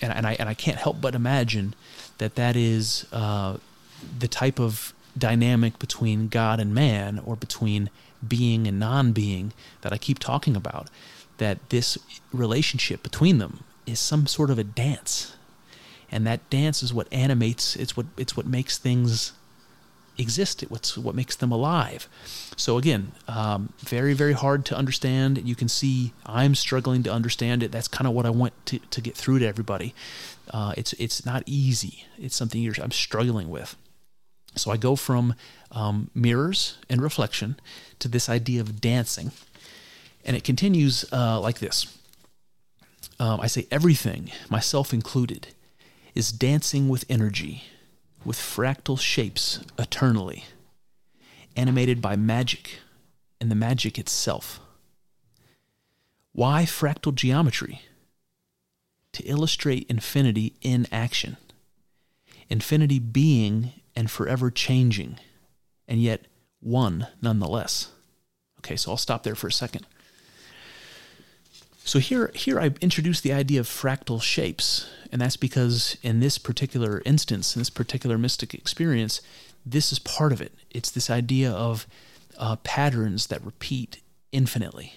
and, and, I, and I can't help but imagine that that is uh, the type of dynamic between God and man or between being and non being that I keep talking about. That this relationship between them is some sort of a dance and that dance is what animates it's what it's what makes things exist. It's what makes them alive. So again um, very very hard to understand. You can see i'm struggling to understand it. That's kind of what i want to, to get through to everybody. Uh, it's it's not easy. It's something i'm struggling with. So I go from um, mirrors and reflection to this idea of dancing. And it continues uh, like this. Um, I say, everything, myself included, is dancing with energy, with fractal shapes eternally, animated by magic and the magic itself. Why fractal geometry? To illustrate infinity in action. Infinity being and forever changing, and yet one nonetheless. Okay, so I'll stop there for a second. So here, here I introduce the idea of fractal shapes, and that's because in this particular instance, in this particular mystic experience, this is part of it. It's this idea of uh, patterns that repeat infinitely,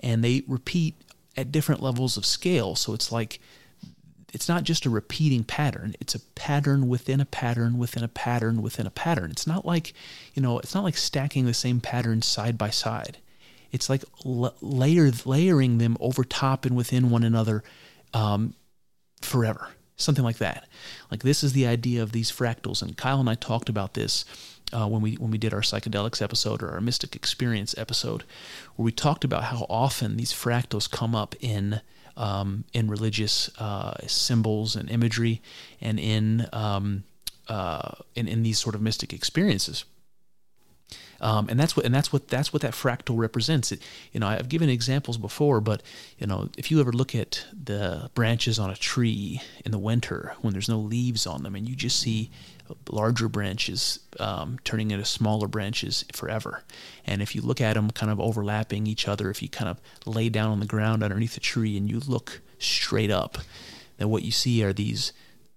and they repeat at different levels of scale. So it's like it's not just a repeating pattern it's a pattern within a pattern within a pattern within a pattern it's not like you know it's not like stacking the same patterns side by side it's like layer, layering them over top and within one another um, forever. Something like that. Like this is the idea of these fractals. And kyle and i talked about this uh, when we when we did our psychedelics episode or our mystic experience episode where we talked about how often these fractals come up in um, in religious uh, symbols and imagery and in, um, uh, in in these sort of mystic experiences. Um, and that's what and that's what that's what that fractal represents. It, you know, I've given examples before, but you know, if you ever look at the branches on a tree in the winter when there's no leaves on them, and you just see larger branches um, turning into smaller branches forever. And if you look at them kind of overlapping each other, if you kind of lay down on the ground underneath the tree and you look straight up, then what you see are these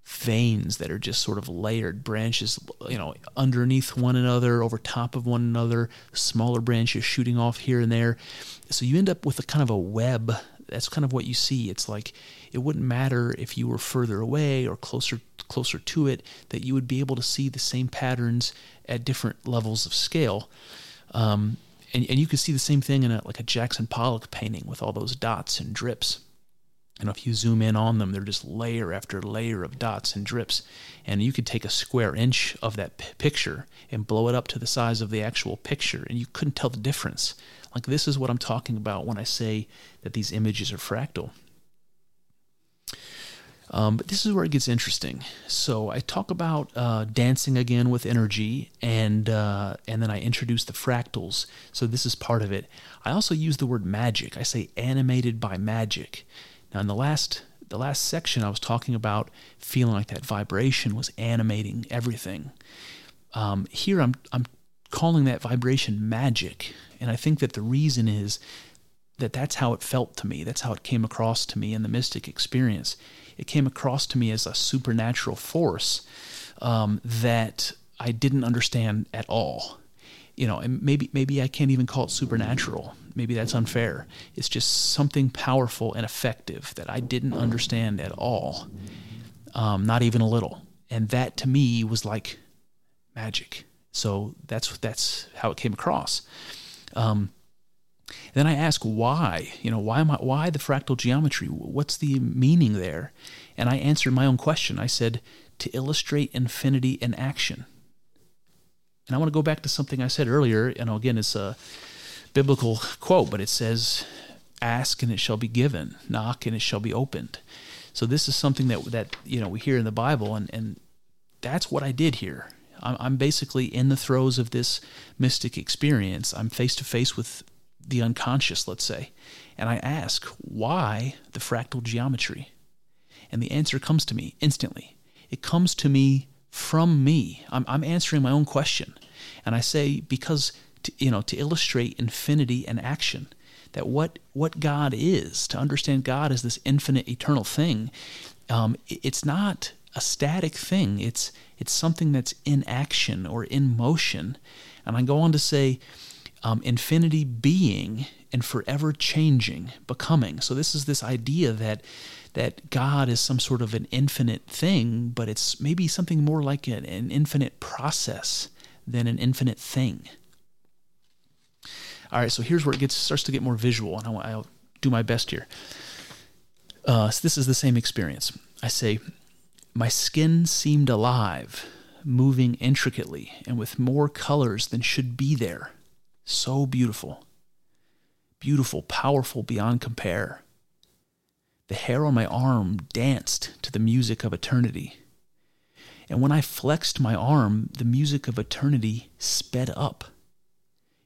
veins that are just sort of layered branches, you know, underneath one another, over top of one another, smaller branches shooting off here and there. So you end up with a kind of a web. That's kind of what you see. It's like it wouldn't matter if you were further away or closer closer to it that you would be able to see the same patterns at different levels of scale. Um, and, and you could see the same thing in a, like a Jackson Pollock painting with all those dots and drips. And if you zoom in on them, they're just layer after layer of dots and drips. And you could take a square inch of that p- picture and blow it up to the size of the actual picture, and you couldn't tell the difference. Like, this is what I'm talking about when I say that these images are fractal. Um, but this is where it gets interesting. So I talk about uh, dancing again with energy, and uh, and then I introduce the fractals. So this is part of it. I also use the word magic. I say animated by magic. Now in the last the last section, I was talking about feeling like that vibration was animating everything. Um, here, I'm I'm calling that vibration magic, and I think that the reason is that that's how it felt to me. That's how it came across to me in the mystic experience it came across to me as a supernatural force um, that I didn't understand at all. You know, and maybe maybe I can't even call it supernatural. Maybe that's unfair. It's just something powerful and effective that I didn't understand at all, um, not even a little. And that to me was like magic. So that's that's how it came across. Um, then I ask why, you know, why am I, why the fractal geometry? What's the meaning there? And I answered my own question. I said to illustrate infinity in action. And I want to go back to something I said earlier. And again, it's a biblical quote, but it says, "Ask and it shall be given; knock and it shall be opened." So this is something that that you know we hear in the Bible, and and that's what I did here. I'm, I'm basically in the throes of this mystic experience. I'm face to face with the unconscious, let's say, and I ask, why the fractal geometry? And the answer comes to me instantly. It comes to me from me. I'm, I'm answering my own question. And I say, because, to, you know, to illustrate infinity and action, that what, what God is, to understand God as this infinite, eternal thing, um, it's not a static thing. It's, it's something that's in action or in motion. And I go on to say, um, infinity being and forever changing, becoming. So this is this idea that that God is some sort of an infinite thing, but it's maybe something more like an, an infinite process than an infinite thing. All right, so here's where it gets starts to get more visual, and I'll, I'll do my best here. Uh, so this is the same experience. I say, my skin seemed alive, moving intricately and with more colors than should be there. So beautiful. Beautiful, powerful beyond compare. The hair on my arm danced to the music of eternity. And when I flexed my arm, the music of eternity sped up.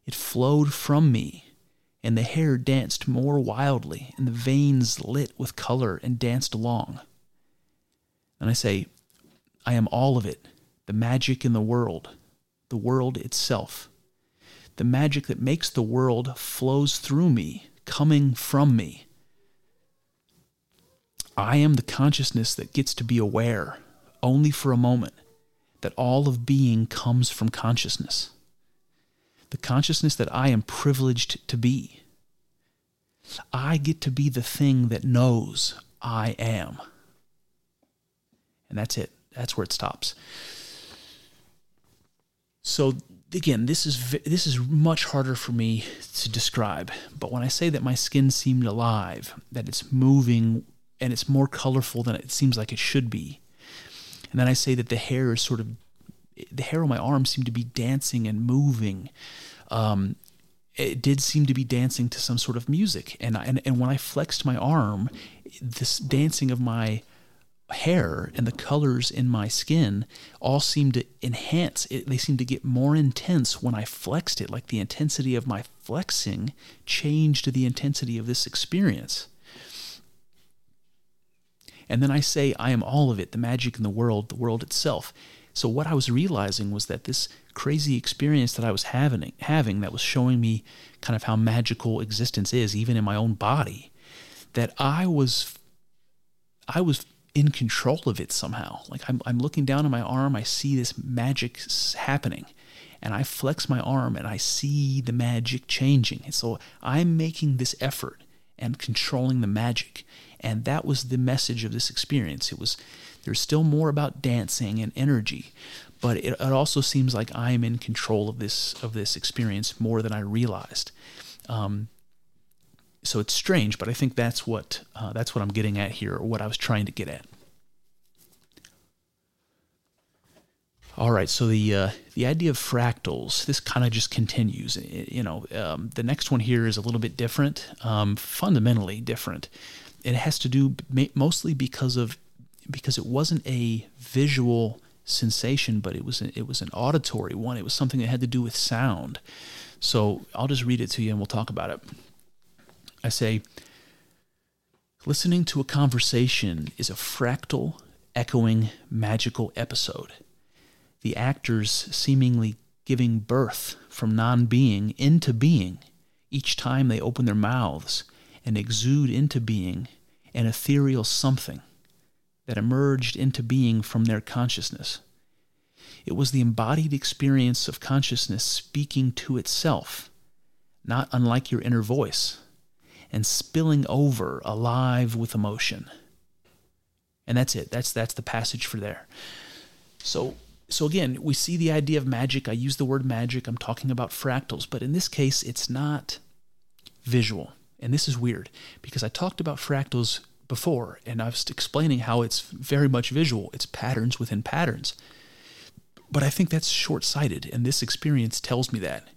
It flowed from me, and the hair danced more wildly, and the veins lit with color and danced along. And I say, I am all of it, the magic in the world, the world itself. The magic that makes the world flows through me, coming from me. I am the consciousness that gets to be aware, only for a moment, that all of being comes from consciousness. The consciousness that I am privileged to be. I get to be the thing that knows I am. And that's it. That's where it stops. So again, this is this is much harder for me to describe. But when I say that my skin seemed alive, that it's moving and it's more colorful than it seems like it should be, and then I say that the hair is sort of the hair on my arm seemed to be dancing and moving. Um, it did seem to be dancing to some sort of music, and I, and and when I flexed my arm, this dancing of my hair and the colors in my skin all seemed to enhance it. They seemed to get more intense when i flexed it. Like the intensity of my flexing changed the intensity of this experience. And then i say i am all of it the magic in the world the world itself so what i was realizing was that this crazy experience that i was having having that was showing me kind of how magical existence is even in my own body that i was i was in control of it somehow. Like I'm, I'm looking down on my arm, I see this magic happening, and I flex my arm and I see the magic changing. And so I'm making this effort and controlling the magic. And that was the message of this experience. It was there's still more about dancing and energy, but it, it also seems like I'm in control of this of this experience more than I realized. Um, so it's strange, but I think that's what uh, that's what I'm getting at here, or what I was trying to get at. All right, so the uh, the idea of fractals, this kind of just continues. You know, um, the next one here is a little bit different, um, fundamentally different. It has to do mostly because of because it wasn't a visual sensation, but it was an, it was an auditory one. It was something that had to do with sound. So I'll just read it to you, and we'll talk about it. I say, listening to a conversation is a fractal, echoing, magical episode the actors seemingly giving birth from non being into being each time they open their mouths and exude into being an ethereal something that emerged into being from their consciousness. It was the embodied experience of consciousness speaking to itself, not unlike your inner voice, and spilling over alive with emotion. And that's it. That's that's the passage for there. So so again, we see the idea of magic. I use the word magic. I'm talking about fractals, but in this case, it's not visual. And this is weird because I talked about fractals before and I was explaining how it's very much visual. It's patterns within patterns. But I think that's short-sighted and this experience tells me that.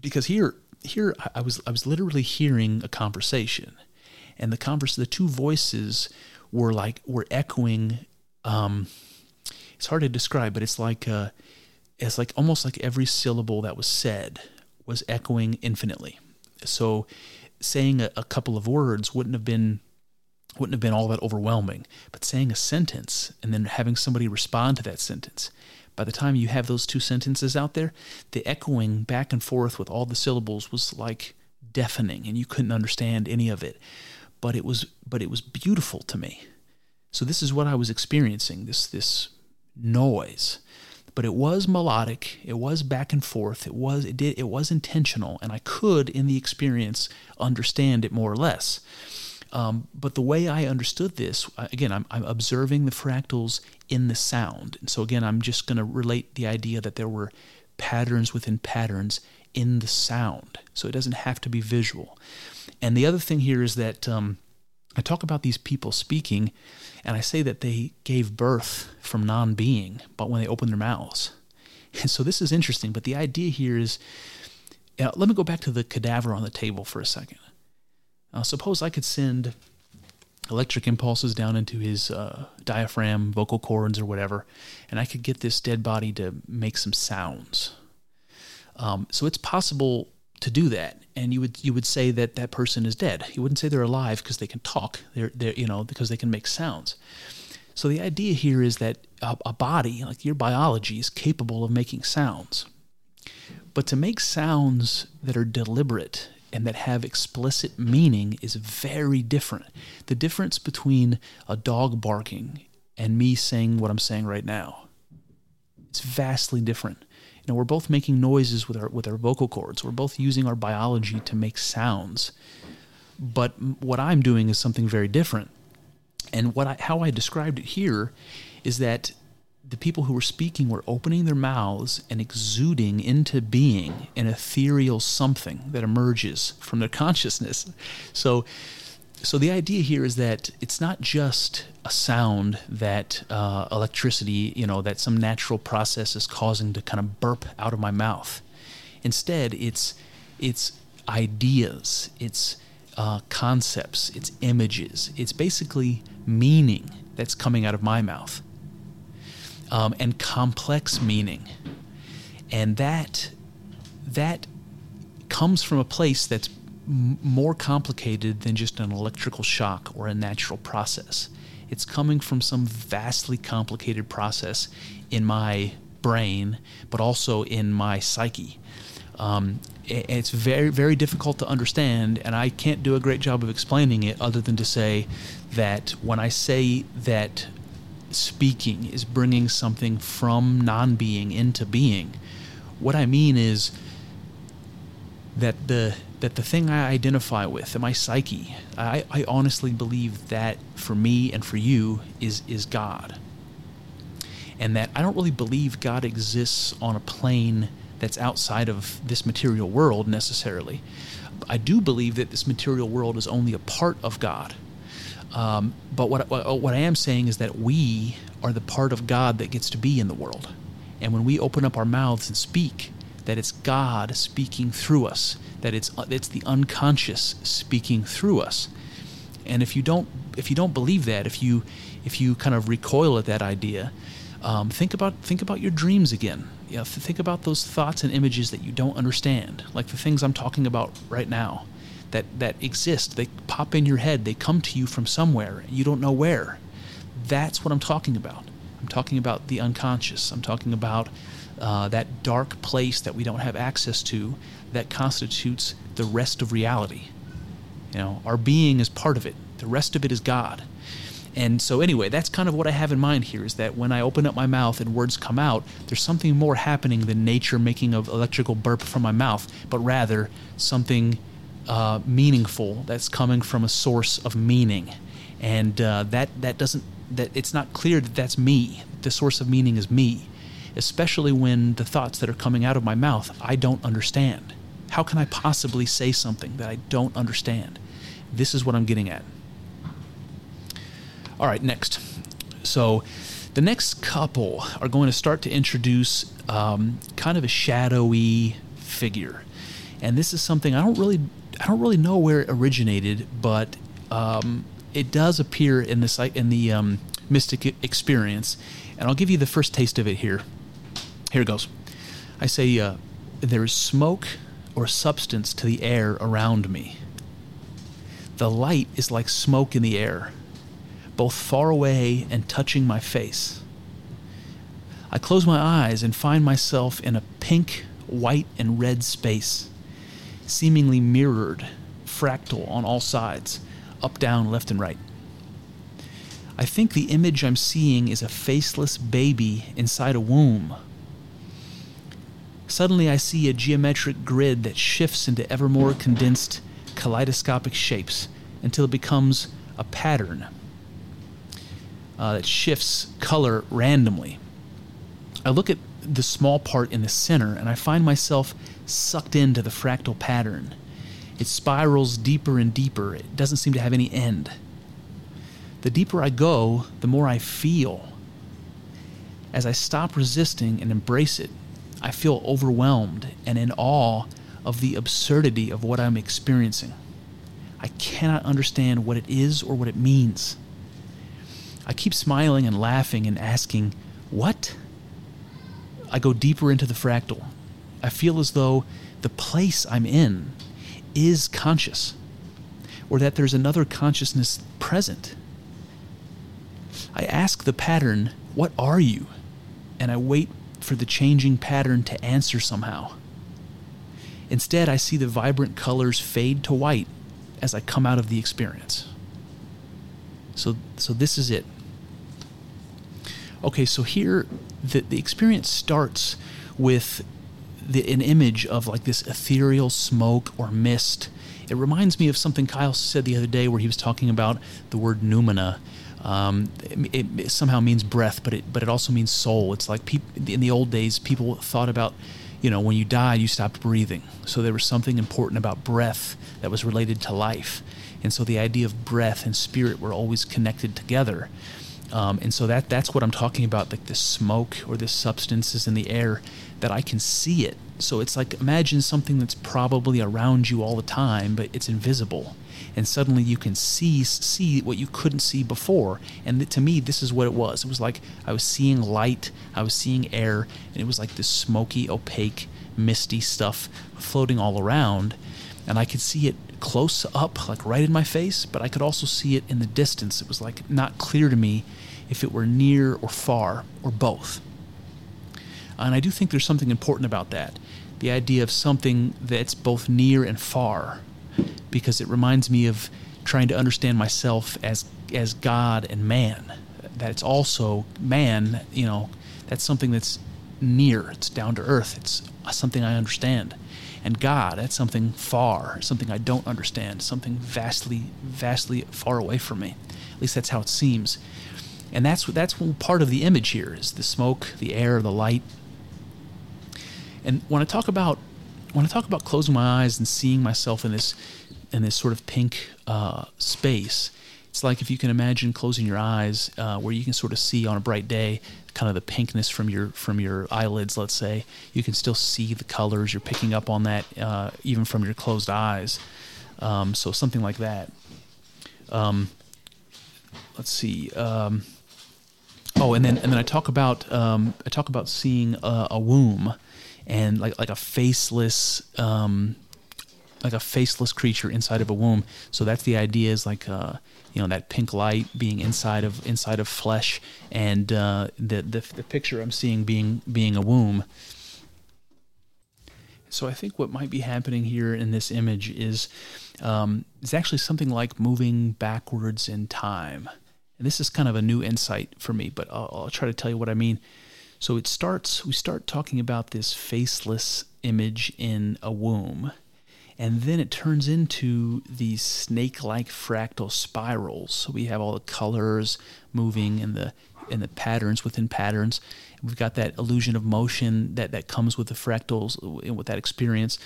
Because here here I was I was literally hearing a conversation and the converse the two voices were like were echoing um, it's hard to describe, but it's like uh, it's like almost like every syllable that was said was echoing infinitely. So saying a, a couple of words wouldn't have been wouldn't have been all that overwhelming, but saying a sentence and then having somebody respond to that sentence. By the time you have those two sentences out there, the echoing back and forth with all the syllables was like deafening and you couldn't understand any of it. But it was but it was beautiful to me. So this is what I was experiencing, this this noise but it was melodic it was back and forth it was it did it was intentional and i could in the experience understand it more or less um, but the way i understood this again I'm, I'm observing the fractals in the sound and so again i'm just going to relate the idea that there were patterns within patterns in the sound so it doesn't have to be visual and the other thing here is that um, I talk about these people speaking, and I say that they gave birth from non being, but when they opened their mouths. And so this is interesting, but the idea here is uh, let me go back to the cadaver on the table for a second. Uh, suppose I could send electric impulses down into his uh, diaphragm, vocal cords, or whatever, and I could get this dead body to make some sounds. Um, so it's possible to do that, and you would you would say that that person is dead. You wouldn't say they're alive because they can talk. They're they're you know because they can make sounds. So the idea here is that a, a body, like your biology, is capable of making sounds. But to make sounds that are deliberate and that have explicit meaning is very different. The difference between a dog barking and me saying what I'm saying right now, it's vastly different. You know, we're both making noises with our with our vocal cords. We're both using our biology to make sounds. But what I'm doing is something very different. And what I, how I described it here is that the people who were speaking were opening their mouths and exuding into being an ethereal something that emerges from their consciousness. So, so the idea here is that it's not just a sound that uh, electricity, you know, that some natural process is causing to kind of burp out of my mouth. Instead, it's it's ideas, it's uh, concepts, it's images, it's basically meaning that's coming out of my mouth um, and complex meaning. And that that comes from a place that's m- more complicated than just an electrical shock or a natural process. It's coming from some vastly complicated process in my brain, but also in my psyche. Um, it's very, very difficult to understand, and I can't do a great job of explaining it other than to say that when I say that speaking is bringing something from non being into being. What I mean is that the that the thing I identify with, my psyche, I, I honestly believe that for me and for you is is God. And that I don't really believe God exists on a plane that's outside of this material world necessarily. I do believe that this material world is only a part of God. Um, but what, what, I am saying is that we are the part of God that gets to be in the world. And when we open up our mouths and speak, that it's God speaking through us, that it's it's the unconscious speaking through us. And if you don't if you don't believe that, if you if you kind of recoil at that idea, um, think about think about your dreams again. You know, think about those thoughts and images that you don't understand, like the things I'm talking about right now that, that exist. They pop in your head, they come to you from somewhere, you don't know where. That's what I'm talking about. I'm talking about the unconscious. I'm talking about uh, that dark place that we don't have access to that constitutes the rest of reality. You know, our being is part of it. The rest of it is God. And so, anyway, that's kind of what I have in mind here is that when I open up my mouth and words come out, there's something more happening than nature making an electrical burp from my mouth, but rather something uh, meaningful that's coming from a source of meaning, and uh, that that doesn't that it's not clear that that's me. The source of meaning is me, especially when the thoughts that are coming out of my mouth I don't understand. How can I possibly say something that I don't understand? This is what I'm getting at. All right, next. So, the next couple are going to start to introduce um, kind of a shadowy figure, and this is something I don't really I don't really know where it originated, but um, it does appear in the in the um, mystic experience, and I'll give you the first taste of it here. Here it goes. I say, uh, "There is smoke or substance to the air around me. The light is like smoke in the air, both far away and touching my face." I close my eyes and find myself in a pink, white, and red space seemingly mirrored, fractal on all sides, up, down, left, and right. I think the image I'm seeing is a faceless baby inside a womb. Suddenly, I see a geometric grid that shifts into ever more condensed, kaleidoscopic shapes until it becomes a pattern uh, that shifts color randomly. I look at the small part in the center and I find myself sucked into the fractal pattern. It spirals deeper and deeper. It doesn't seem to have any end. The deeper I go, the more I feel. As I stop resisting and embrace it, I feel overwhelmed and in awe of the absurdity of what I'm experiencing. I cannot understand what it is or what it means. I keep smiling and laughing and asking, What? I go deeper into the fractal. I feel as though the place I'm in is conscious, or that there's another consciousness present. I ask the pattern, What are you? And I wait for the changing pattern to answer somehow. Instead, I see the vibrant colors fade to white as I come out of the experience. So, so this is it. Okay, so here the, the experience starts with the, an image of like this ethereal smoke or mist. It reminds me of something Kyle said the other day where he was talking about the word pneuma. Um, it, it, somehow means breath, but it but it also means soul. It's like peop, in the old days, people thought about, you know, when you died, you stopped breathing. So there was something important about breath that was related to life, and so the idea of breath and spirit were always connected together. Um, and so that that's what I'm talking about, like this smoke or this substance is in the air that I can see it. So it's like imagine something that's probably around you all the time, but it's invisible, and suddenly you can see see what you couldn't see before. And th- to me, this is what it was. It was like I was seeing light, I was seeing air, and it was like this smoky, opaque, misty stuff floating all around, and I could see it close up, like right in my face, but I could also see it in the distance. It was like not clear to me if it were near or far or both. And I do think there's something important about that the idea of something that's both near and far, because it reminds me of trying to understand myself as, as God and man. That it's also man, you know, that's something that's near, it's down to earth, it's something I understand. And God, that's something far, something I don't understand, something vastly, vastly far away from me. At least that's how it seems. And that's that's part of the image here is the smoke, the air, the light. And when I talk about when I talk about closing my eyes and seeing myself in this in this sort of pink uh, space, it's like if you can imagine closing your eyes, uh, where you can sort of see on a bright day, kind of the pinkness from your from your eyelids. Let's say you can still see the colors. You're picking up on that uh, even from your closed eyes. Um, so something like that. Um, let's see. Um, Oh, and then and then I talk about um, I talk about seeing a, a, womb, and like like a faceless um, like a faceless creature inside of a womb. So that's the idea is like uh, you know that pink light being inside of inside of flesh, and uh, the, the the picture I'm seeing being being a womb. So I think what might be happening here in this image is um, is actually something like moving backwards in time. And this is kind of a new insight for me, but I'll, I'll try to tell you what I mean. So it starts, we start talking about this faceless image in a womb, and then it turns into these snake like fractal spirals. So we have all the colors moving and the and the patterns within patterns. We've got that illusion of motion that, that comes with the fractals, and with that experience.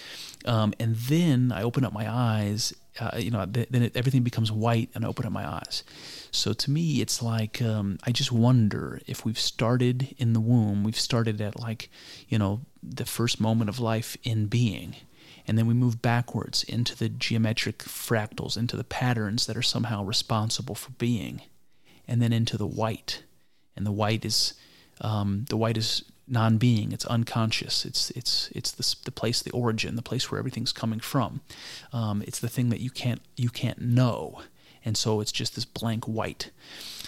Um, and then I open up my eyes, uh, you know, then it, everything becomes white and I open up my eyes. So to me, it's like um, I just wonder if we've started in the womb, we've started at like, you know, the first moment of life in being. And then we move backwards into the geometric fractals, into the patterns that are somehow responsible for being, and then into the white. And the white is um, the white is non-being. It's unconscious. It's it's it's the, the place, the origin, the place where everything's coming from. Um, it's the thing that you can't you can't know and so it's just this blank white.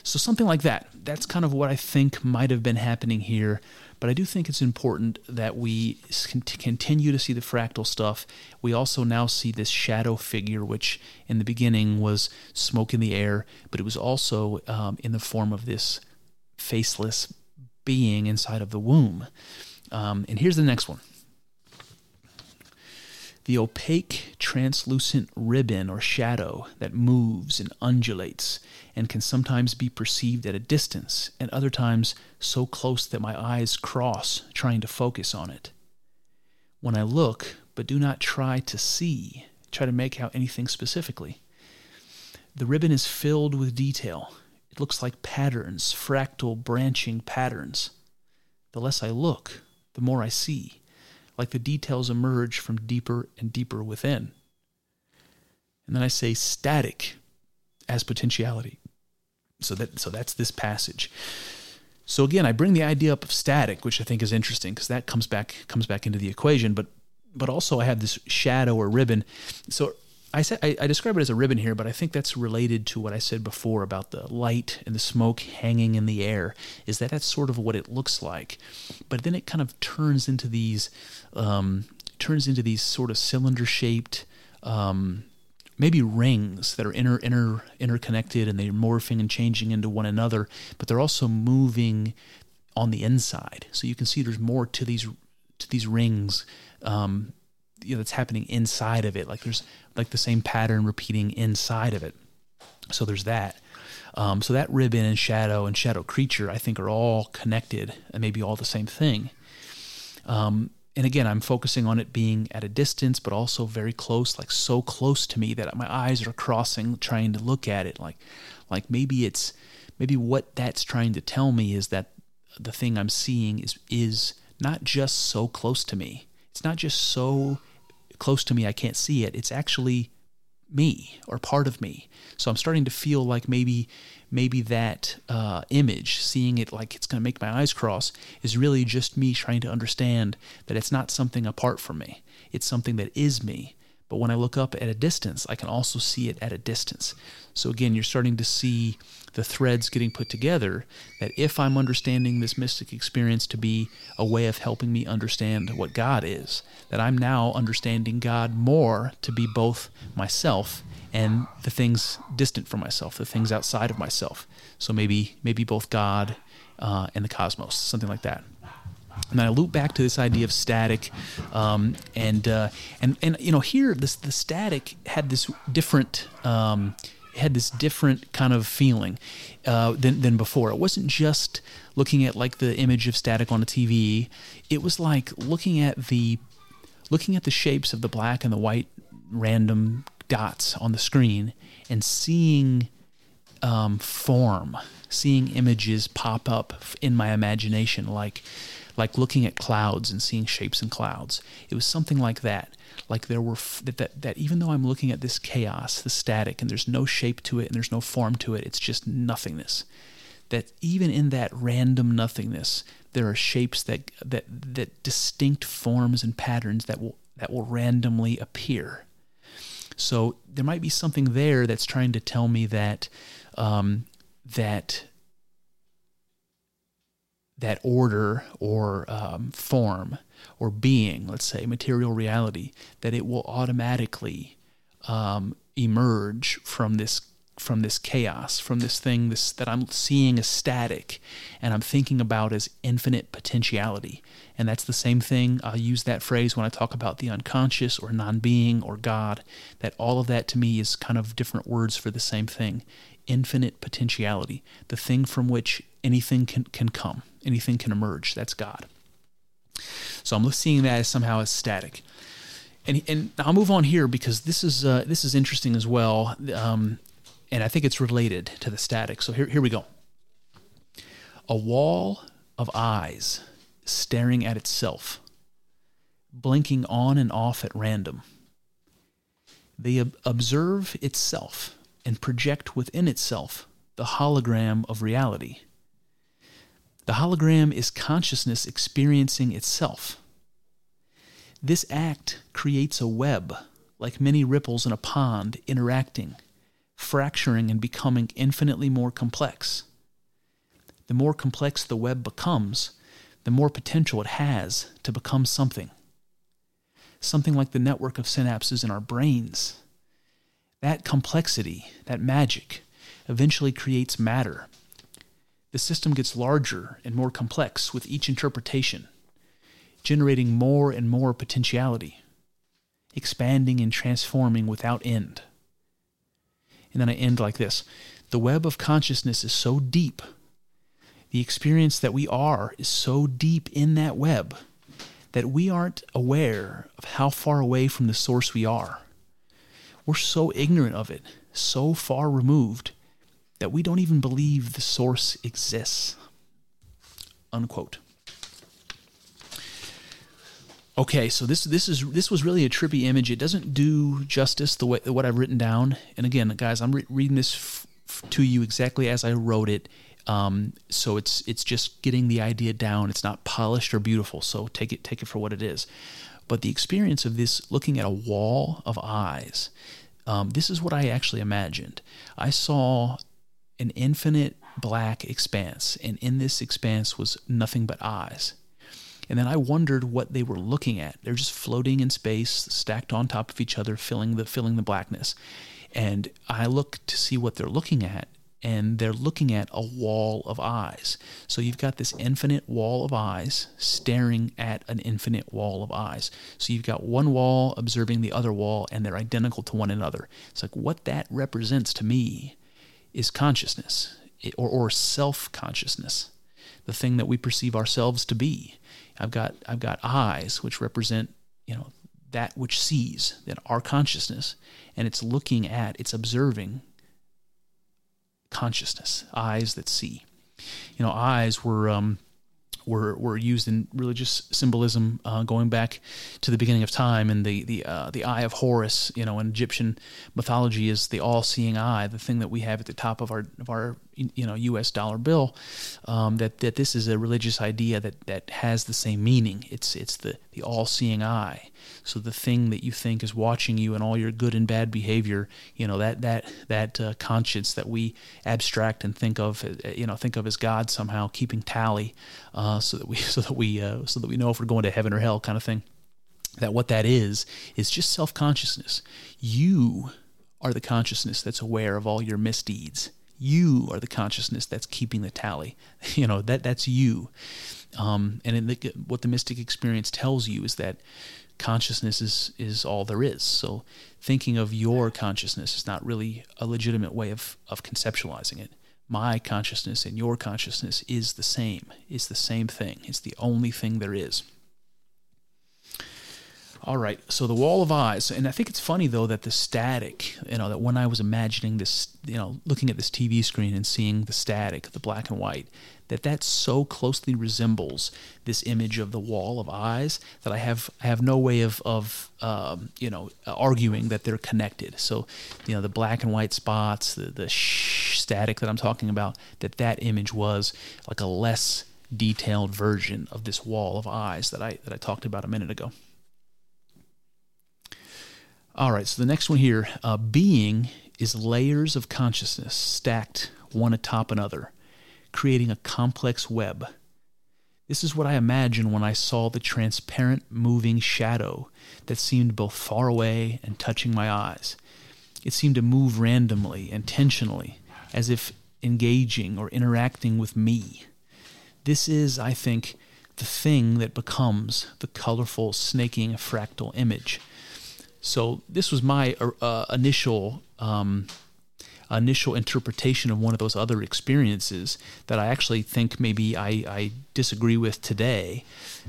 So something like that. That's kind of what I think might have been happening here. But I do think it's important that we continue to see the fractal stuff. We also now see this shadow figure, which in the beginning was smoke in the air, but it was also um, in the form of this faceless being inside of the womb. Um, and here's the next one the opaque, translucent ribbon or shadow that moves and undulates and can sometimes be perceived at a distance, and other times so close that my eyes cross trying to focus on it. When I look, but do not try to see, try to make out anything specifically, the ribbon is filled with detail. Looks like patterns, fractal branching patterns. The less I look, the more I see, like the details emerge from deeper and deeper within. And then I say static as potentiality. So that so that's this passage. So again, I bring the idea up of static, which I think is interesting because that comes back comes back into the equation. But but also I have this shadow or ribbon. So I said I, I, describe it as a ribbon here, but I think that's related to what I said before about the light and the smoke hanging in the air. Is that that's sort of what it looks like, but then it kind of turns into these um, turns into these sort of cylinder shaped. Um, maybe rings that are inter, inter, interconnected and they're morphing and changing into one another, but they're also moving on the inside. So you can see there's more to these to these rings um, you know, that's happening inside of it. Like there's like the same pattern repeating inside of it. So there's that. Um, so that ribbon and shadow and shadow creature, I think, are all connected and maybe all the same thing. Um, and again, I'm focusing on it being at a distance, but also very close, like so close to me that my eyes are crossing, trying to look at it. Like, like maybe it's maybe what that's trying to tell me is that the thing I'm seeing is is not just so close to me. It's not just so close to me I can't see it. It's actually me or part of me. So I'm starting to feel like maybe maybe that uh, image, seeing it like it's going to make my eyes cross, is really just me trying to understand that it's not something apart from me. It's something that is me. But when I look up at a distance, I can also see it at a distance. So again, you're starting to see the threads getting put together that if I'm understanding this mystic experience to be a way of helping me understand what God is, that I'm now understanding God more to be both myself and the things distant from myself, the things outside of myself. So maybe maybe both God uh, and the cosmos, something like that. And then I loop back to this idea of static, um, and uh, and and you know here this the static had this different. Um, had this different kind of feeling uh, than, than before. It wasn't just looking at like the image of static on a TV. It was like looking at the looking at the shapes of the black and the white random dots on the screen and seeing um, form, seeing images pop up in my imagination, like like looking at clouds and seeing shapes in clouds. It was something like that. Like there were f- that, that that even though I'm looking at this chaos, the static, and there's no shape to it and there's no form to it, it's just nothingness. That even in that random nothingness, there are shapes that that that distinct forms and patterns that will that will randomly appear. So there might be something there that's trying to tell me that um, that that order or um, form or being, let's say material reality, that it will automatically um, emerge from this from this chaos, from this thing this that I'm seeing as static and I'm thinking about as infinite potentiality. And that's the same thing. I'll use that phrase when I talk about the unconscious or non being or God, that all of that to me is kind of different words for the same thing infinite potentiality, the thing from which anything can, can come, anything can emerge. That's God. So I'm seeing that as somehow as static. And, and I'll move on here because this is uh, this is interesting as well, um, and I think it's related to the static. So here here we go. A wall of eyes staring at itself, blinking on and off at random. They ob- observe itself and project within itself the hologram of reality. The hologram is consciousness experiencing itself. This act creates a web, like many ripples in a pond interacting, fracturing and becoming infinitely more complex. The more complex the web becomes, the more potential it has to become something. Something like the network of synapses in our brains. That complexity, that magic, eventually creates matter. The system gets larger and more complex with each interpretation, generating more and more potentiality, expanding and transforming without end. And then I end like this The web of consciousness is so deep the experience that we are is so deep in that web that we aren't aware of how far away from the source we are. We're so ignorant of it, so far removed, that we don't even believe the source exists. Unquote. Okay, so this this is this was really a trippy image. It doesn't do justice the way what I've written down. And again, guys, I'm re- reading this f- f- to you exactly as I wrote it. Um, so it's it's just getting the idea down. It's not polished or beautiful. So take it take it for what it is. But the experience of this, looking at a wall of eyes, um, this is what I actually imagined. I saw an infinite black expanse, and in this expanse was nothing but eyes. And then I wondered what they were looking at. They're just floating in space, stacked on top of each other, filling the filling the blackness. And I look to see what they're looking at, and they're looking at a wall of eyes. So you've got this infinite wall of eyes staring at an infinite wall of eyes. So you've got one wall observing the other wall, and they're identical to one another. It's like what that represents to me is consciousness or, or self consciousness, the thing that we perceive ourselves to be. I've got I've got eyes which represent you know that which sees that our consciousness and it's looking at it's observing consciousness eyes that see you know eyes were um, were were used in religious symbolism uh, going back to the beginning of time and the the uh, the eye of Horus you know in Egyptian mythology is the all-seeing eye the thing that we have at the top of our of our you know U.S. dollar bill um, that that this is a religious idea that that has the same meaning it's it's the the all-seeing eye so the thing that you think is watching you and all your good and bad behavior, you know that that that uh, conscience that we abstract and think of, uh, you know, think of as God somehow keeping tally, uh, so that we (laughs) so that we uh, so that we know if we're going to heaven or hell, kind of thing. That what that is is just self consciousness. You are the consciousness that's aware of all your misdeeds. You are the consciousness that's keeping the tally. (laughs) You know that that's you. Um, and the, what the mystic experience tells you is that consciousness is is all there is. So thinking of your consciousness is not really a legitimate way of, of conceptualizing it. My consciousness and your consciousness is the same. It's the same thing. It's the only thing there is. All right, so the wall of eyes, and I think it's funny though that the static, you know, that when I was imagining this, you know, looking at this TV screen and seeing the static, the black and white, that that so closely resembles this image of the wall of eyes that I have I have no way of of um, you know arguing that they're connected. So you know the black and white spots, the the static that I'm talking about, that that image was like a less detailed version of this wall of eyes that I that I talked about a minute ago. All right, so the next one here, uh, being is layers of consciousness stacked one atop another creating a complex web. This is what I imagined when I saw the transparent moving shadow that seemed both far away and touching my eyes. It seemed to move randomly, intentionally, as if engaging or interacting with me. This is, I think, the thing that becomes the colorful, snaking fractal image. So, this was my uh, initial um, initial interpretation of one of those other experiences that I actually think maybe I, I disagree with today.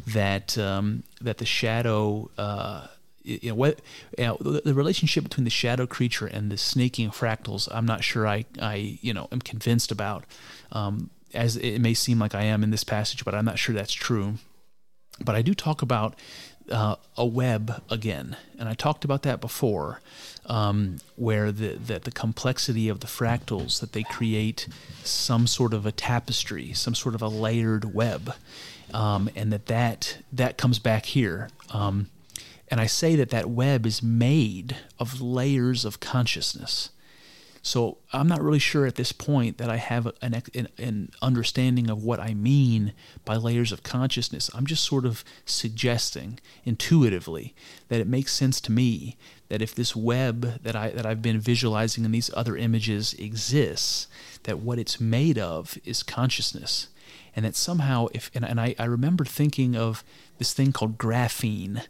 That um, that the shadow. Uh, you know, what, you know, the relationship between the shadow creature and the snaking fractals, I'm not sure I, I you know, am convinced about. Um, as it may seem like I am in this passage, but I'm not sure that's true. But I do talk about uh, a web again, and I talked about that before, um, where the, the the complexity of the fractals that they create some sort of a tapestry, some sort of a layered web, um, and that that that comes back here. Um, and I say that that web is made of layers of consciousness. So I'm not really sure at this point that I have an, an, an, understanding of what I mean by layers of consciousness. I'm just sort of suggesting intuitively that it makes sense to me that if this web that I that I've been visualizing in these other images exists, that what it's made of is consciousness. And that somehow if and, and I, I remember thinking of this thing called graphene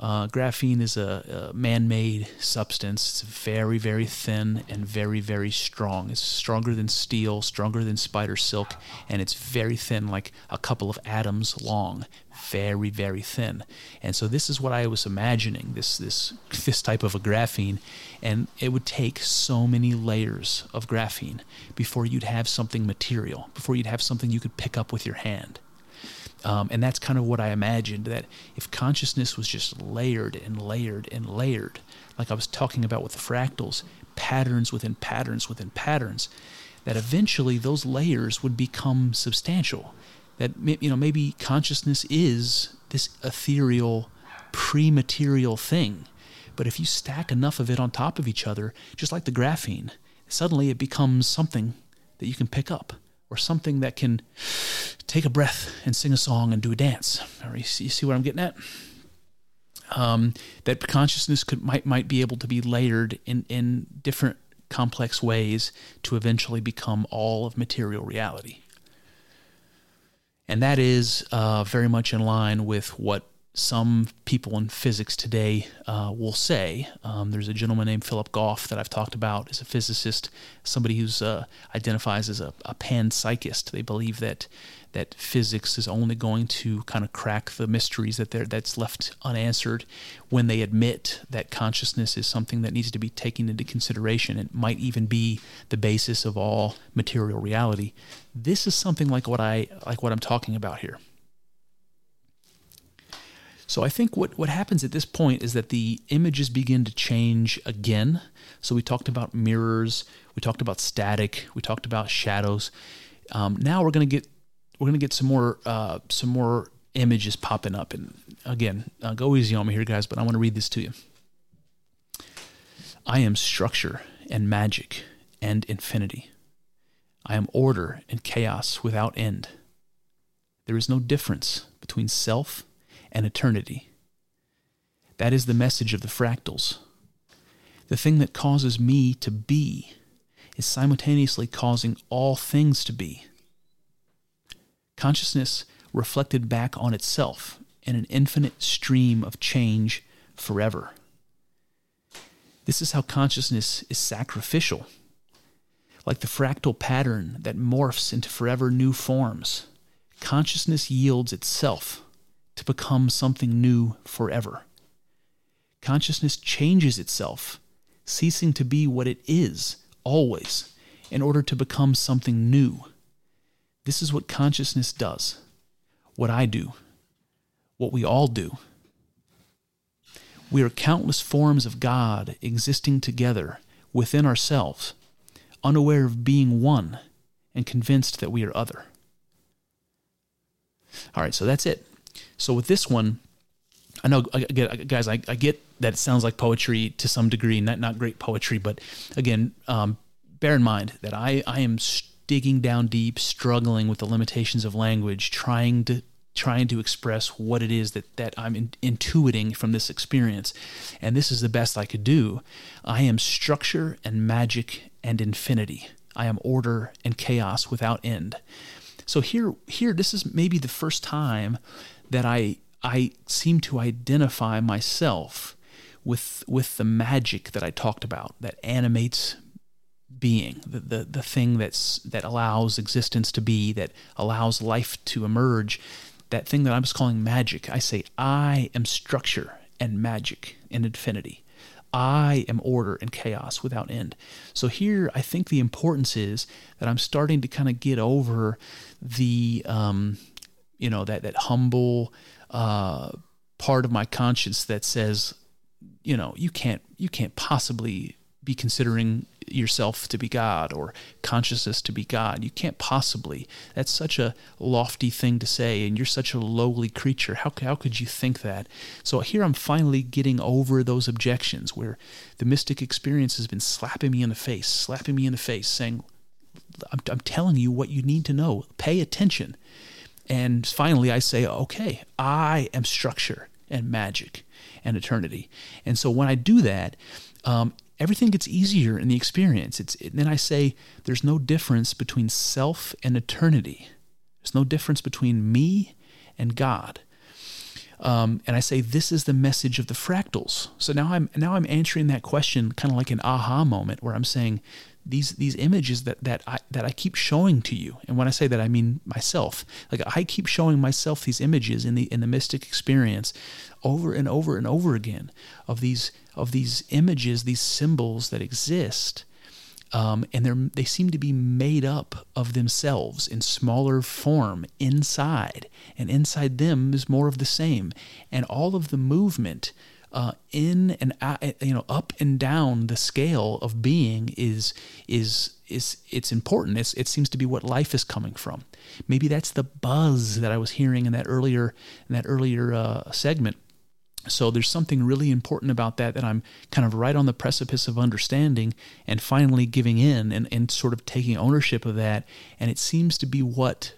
Uh, graphene is a, a man made substance. It's very, very thin and very, very strong. It's stronger than steel, stronger than spider silk, and it's very thin, like a couple of atoms long. Very, very thin. And so this is what I was imagining this this (laughs) this type of a graphene, and it would take so many layers of graphene before you'd have something material, before you'd have something you could pick up with your hand. Um, and that's kind of what I imagined that if consciousness was just layered and layered and layered, like I was talking about with the fractals, patterns within patterns within patterns, that eventually those layers would become substantial. That you know maybe consciousness is this ethereal, pre-material thing, but if you stack enough of it on top of each other, just like the graphene, suddenly it becomes something that you can pick up or something that can take a breath and sing a song and do a dance. You see, you see what I'm getting at? Um, that consciousness could might might be able to be layered in in different complex ways to eventually become all of material reality. And that is uh, very much in line with what some people in physics today uh, will say. Um, there's a gentleman named Philip Goff that I've talked about as a physicist, somebody who's uh, identifies as a, a panpsychist. They believe that that physics is only going to kind of crack the mysteries that that's left unanswered when they admit that consciousness is something that needs to be taken into consideration. It might even be the basis of all material reality. This is something like what I like what I'm talking about here. So I think what, what happens at this point is that the images begin to change again. So we talked about mirrors, we talked about static, we talked about shadows. Um, now we're going to get we're going to get some more uh, some more images popping up. And again, uh, go easy on me here, guys, but I want to read this to you. I am structure and magic and infinity. I am order and chaos without end. There is no difference between self and eternity. That is the message of the fractals. The thing that causes me to be is simultaneously causing all things to be. Consciousness reflected back on itself in an infinite stream of change forever. This is how consciousness is sacrificial, like the fractal pattern that morphs into forever new forms. Consciousness yields itself to become something new forever. Consciousness changes itself, ceasing to be what it is always, in order to become something new. This is what consciousness does, what I do, what we all do. We are countless forms of God existing together within ourselves, unaware of being one and convinced that we are other. All right, so that's it. So with this one, I know, guys, I, I get that it sounds like poetry to some degree, not not great poetry, but again, um, bear in mind that I I am digging down deep, struggling with the limitations of language, trying to trying to express what it is that that I'm in, intuiting from this experience, and this is the best I could do. I am structure and magic and infinity. I am order and chaos without end. So here, here, this is maybe the first time that I I seem to identify myself with with the magic that I talked about that animates being the, the the thing that's that allows existence to be that allows life to emerge that thing that I was calling magic I say I am structure and magic and infinity I am order and chaos without end. So here, I think the importance is that I'm starting to kind of get over the um, you know that that humble uh, part of my conscience that says you know you can't you can't possibly be considering yourself to be God or consciousness to be God. You can't possibly. That's such a lofty thing to say, and you're such a lowly creature. How, how could you think that? So here I'm finally getting over those objections where the mystic experience has been slapping me in the face, slapping me in the face, saying, I'm, I'm telling you what you need to know. Pay attention. And finally, I say, okay, I am structure and magic and eternity. And so when I do that, um, everything gets easier in the experience. It's it, then I say there's no difference between self and eternity. There's no difference between me and God. Um, and I say this is the message of the fractals. So now I'm now I'm answering that question kind of like an aha moment where I'm saying these these images that that I that I keep showing to you. And when I say that I mean myself. Like I keep showing myself these images in the in the mystic experience over and over and over again of these of these images, these symbols that exist um, and they they seem to be made up of themselves in smaller form inside, and inside them is more of the same, and all of the movement uh, in and out, you know up and down the scale of being is is is it's important. It's, it seems to be what life is coming from. Maybe that's the buzz that I was hearing in that earlier in that earlier uh, segment so there's something really important about that that I'm kind of right on the precipice of understanding and finally giving in and, and sort of taking ownership of that. And it seems to be what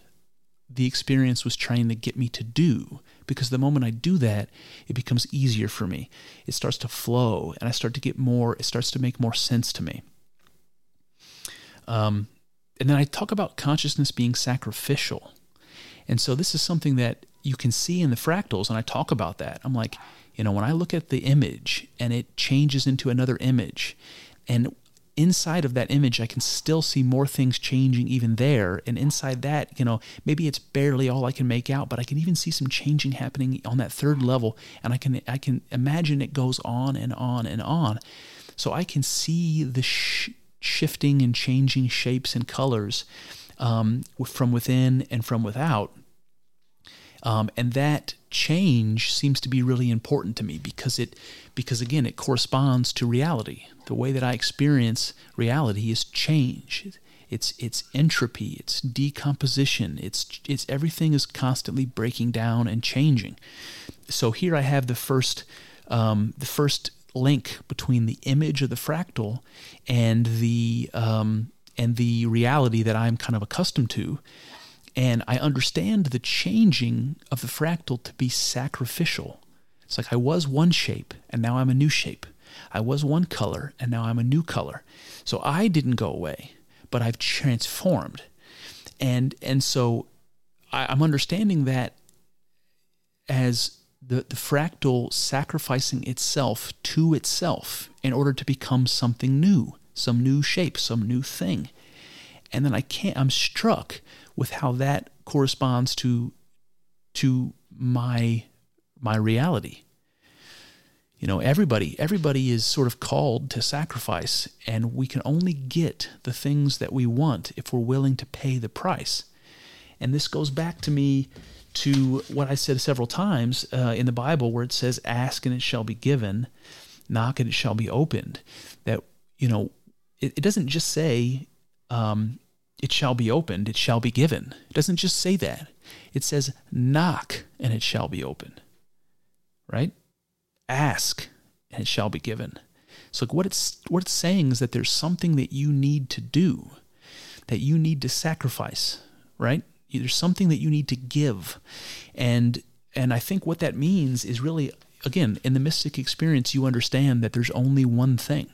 the experience was trying to get me to do. Because the moment I do that, it becomes easier for me. It starts to flow and I start to get more, it starts to make more sense to me. Um, and then I talk about consciousness being sacrificial. And so this is something that you can see in the fractals, and I talk about that. I'm like, you know, when I look at the image and it changes into another image, and inside of that image, I can still see more things changing even there. And inside that, you know, maybe it's barely all I can make out, but I can even see some changing happening on that third level. And I can I can imagine it goes on and on and on. So I can see the sh- shifting and changing shapes and colors um, from within and from without. Um, and that change seems to be really important to me because it because again it corresponds to reality. The way that I experience reality is change. It's it's entropy, it's decomposition, it's it's everything is constantly breaking down and changing. So here I have the first um, the first link between the image of the fractal and the um, and the reality that I'm kind of accustomed to and I understand the changing of the fractal to be sacrificial. It's like I was one shape and now I'm a new shape. I was one color and now I'm a new color. So I didn't go away, but I've transformed. And and so I, am understanding that as the, the fractal sacrificing itself to itself in order to become something new, some new shape, some new thing. And then I can't I'm struck with how that corresponds to to my my reality. You know, everybody everybody is sort of called to sacrifice and we can only get the things that we want if we're willing to pay the price. And this goes back to me to what I said several times uh, in the Bible where it says ask and it shall be given, knock and it shall be opened. That you know, it, it doesn't just say um, it shall be opened, it shall be given. It doesn't just say that. It says, knock and it shall be opened. Right? Ask and it shall be given. So what it's what it's saying is that there's something that you need to do, that you need to sacrifice, right? There's something that you need to give. And and I think what that means is really again, in the mystic experience you understand that there's only one thing.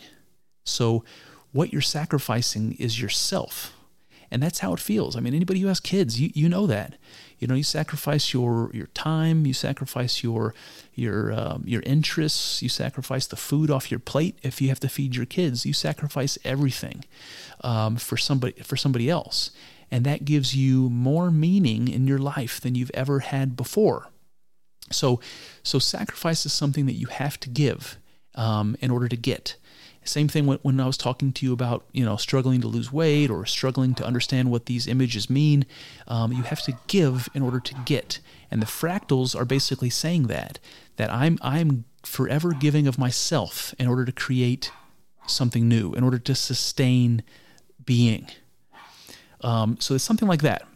So what you're sacrificing is yourself and that's how it feels. I mean, anybody who has kids, you, you know that. You know, you sacrifice your your time, you sacrifice your your um, your interests, you sacrifice the food off your plate if you have to feed your kids. You sacrifice everything um, for somebody for somebody else, and that gives you more meaning in your life than you've ever had before. So, so sacrifice is something that you have to give um, in order to get. Same thing when, when I was talking to you about, you know, struggling to lose weight or struggling to understand what these images mean. Um, you have to give in order to get. And the fractals are basically saying that, that I'm, I'm forever giving of myself in order to create something new, in order to sustain being. Um, so it's something like that.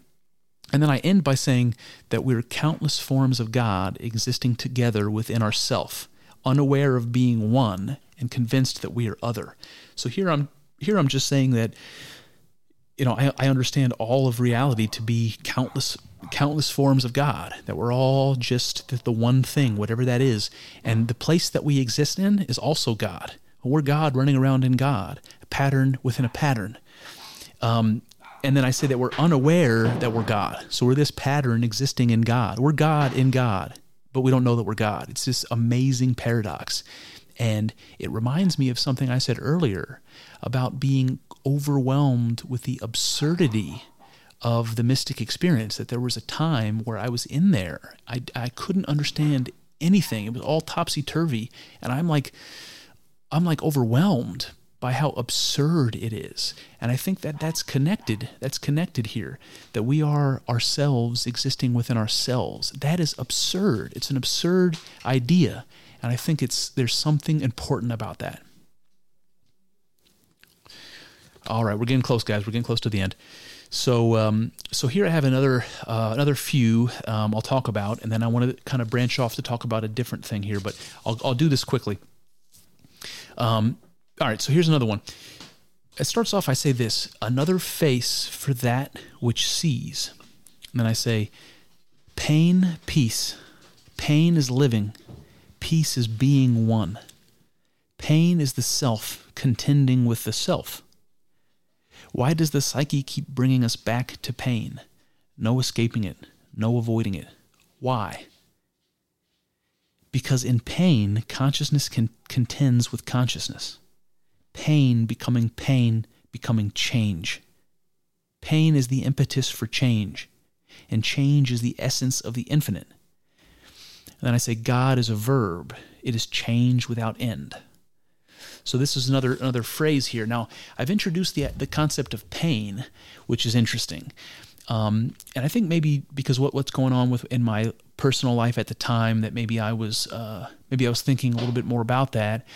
And then I end by saying that we're countless forms of God existing together within ourself, unaware of being one and convinced that we are other. So here I'm here I'm just saying that you know I, I understand all of reality to be countless countless forms of God, that we're all just the, one thing, whatever that is. And the place that we exist in is also God. We're God running around in God, a pattern within a pattern. Um, and then I say that we're unaware that we're God. So we're this pattern existing in God. We're God in God, but we don't know that we're God. It's this amazing paradox. And it reminds me of something I said earlier about being overwhelmed with the absurdity of the mystic experience. That there was a time where I was in there, I, I couldn't understand anything. It was all topsy turvy. And I'm like, I'm like overwhelmed by how absurd it is. And I think that that's connected. That's connected here. That we are ourselves existing within ourselves. That is absurd. It's an absurd idea. And I think it's there's something important about that. All right, we're getting close, guys. We're getting close to the end. So, um, so here I have another uh, another few um, I'll talk about, and then I want to kind of branch off to talk about a different thing here. But I'll I'll do this quickly. Um, all right, so here's another one. It starts off, I say this another face for that which sees. And then I say, pain, peace. Pain is living, peace is being one. Pain is the self contending with the self. Why does the psyche keep bringing us back to pain? No escaping it, no avoiding it. Why? Because in pain, consciousness con- contends with consciousness pain becoming pain, becoming change. Pain is the impetus for change, and change is the essence of the infinite. And then I say, God is a verb, it is change without end. So this is another another phrase here. Now I've introduced the the concept of pain, which is interesting, um, and I think maybe because what what's going on with in my personal life at the time that maybe I was uh, maybe I was thinking a little bit more about that,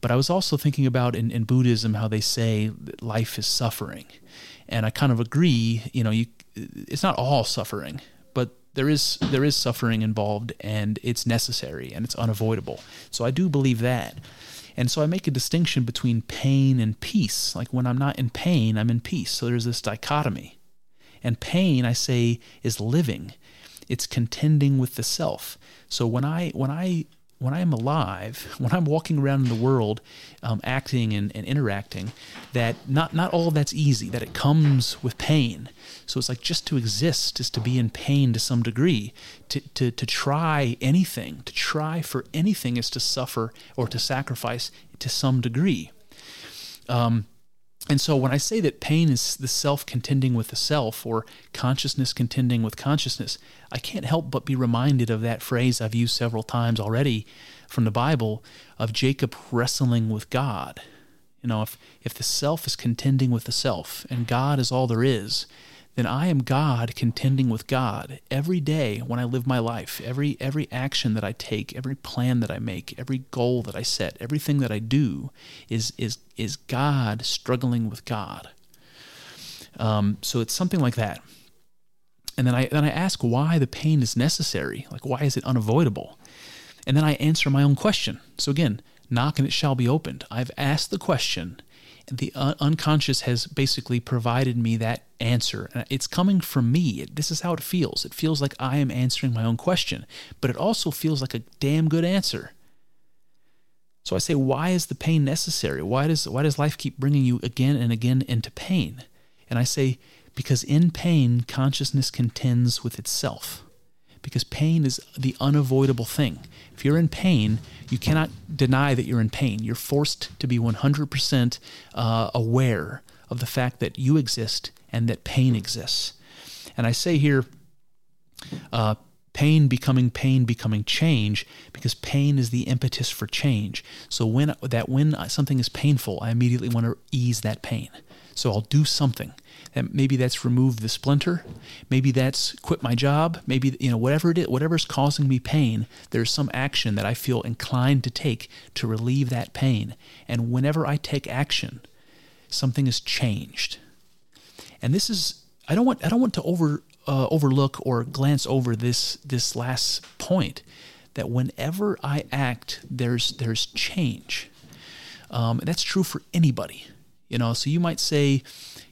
but I was also thinking about in, in Buddhism how they say life is suffering. And I kind of agree, you know, you, it's not all suffering, there is there is suffering involved and it's necessary and it's unavoidable. So I do believe that. And so I make a distinction between pain and peace. Like when I'm not in pain, I'm in peace. So there's this dichotomy. And pain, I say, is living. It's contending with the self. So when I when I when I am alive, (laughs) when I'm walking around in the world, um, acting and, and, interacting, that not not all that's easy. That it comes with pain. So it's like just to exist is to be in pain to some degree. To to to try anything, to try for anything is to suffer or to sacrifice to some degree. Um, and so when I say that pain is the self contending with the self or consciousness contending with consciousness, I can't help but be reminded of that phrase I've used several times already from the Bible of Jacob wrestling with God. You know, if, if the self is contending with the self and God is all there is, then I am God contending with God every day when I live my life. Every every action that I take, every plan that I make, every goal that I set, everything that I do is is is God struggling with God. Um, so it's something like that. And then I then I ask why the pain is necessary. Like why is it unavoidable? And then I answer my own question. So again, knock and it shall be opened. I've asked the question the un- unconscious has basically provided me that answer. It's coming from me. This is how it feels. It feels like I am answering my own question, but it also feels like a damn good answer. So I say, why is the pain necessary? Why does why does life keep bringing you again and again into pain? And I say, because in pain, consciousness contends with itself because pain is the unavoidable thing. If you're in pain, you cannot deny that you're in pain. You're forced to be 100% uh, aware of the fact that you exist and that pain exists. And I say here, uh, pain becoming pain becoming change because pain is the impetus for change so when that when something is painful i immediately want to ease that pain so i'll do something and maybe that's remove the splinter. Maybe that's quit my job. Maybe, you know, whatever it is, whatever's causing me pain, there's some action that I feel inclined to take to relieve that pain. And whenever I take action, something is changed. And this is, I don't want, I don't want to over, uh, overlook or glance over this, this last point that whenever I act, there's, there's change. Um, that's true for anybody. You know, so you might say,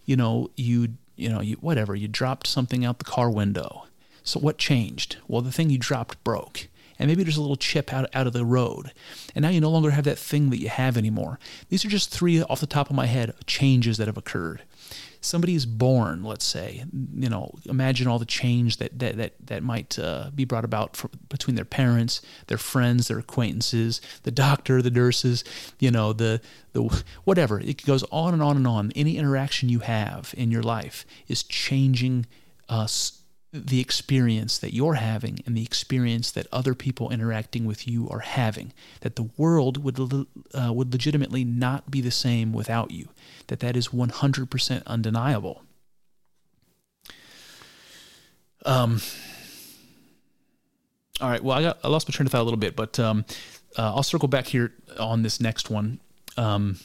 you know, you you know, you whatever, you dropped something out the car window. So what changed? Well, the thing you dropped broke. And maybe there's a little chip out, out of the road. And now you no longer have that thing that you have anymore. These are just three off the top of my head changes that have occurred. Somebody is born, let's say, you know, imagine all the change that that that, that might uh, be brought about for, between their parents, their friends, their acquaintances, the doctor, the nurses, you know, the the whatever. It goes on and on and on. Any interaction you have in your life is changing us. The experience that you're having and the experience that other people interacting with you are having that the world would uh, would legitimately not be the same without you that that is 100% undeniable um all right well i got i lost my train of thought a little bit but um uh, i'll circle back here on this next one um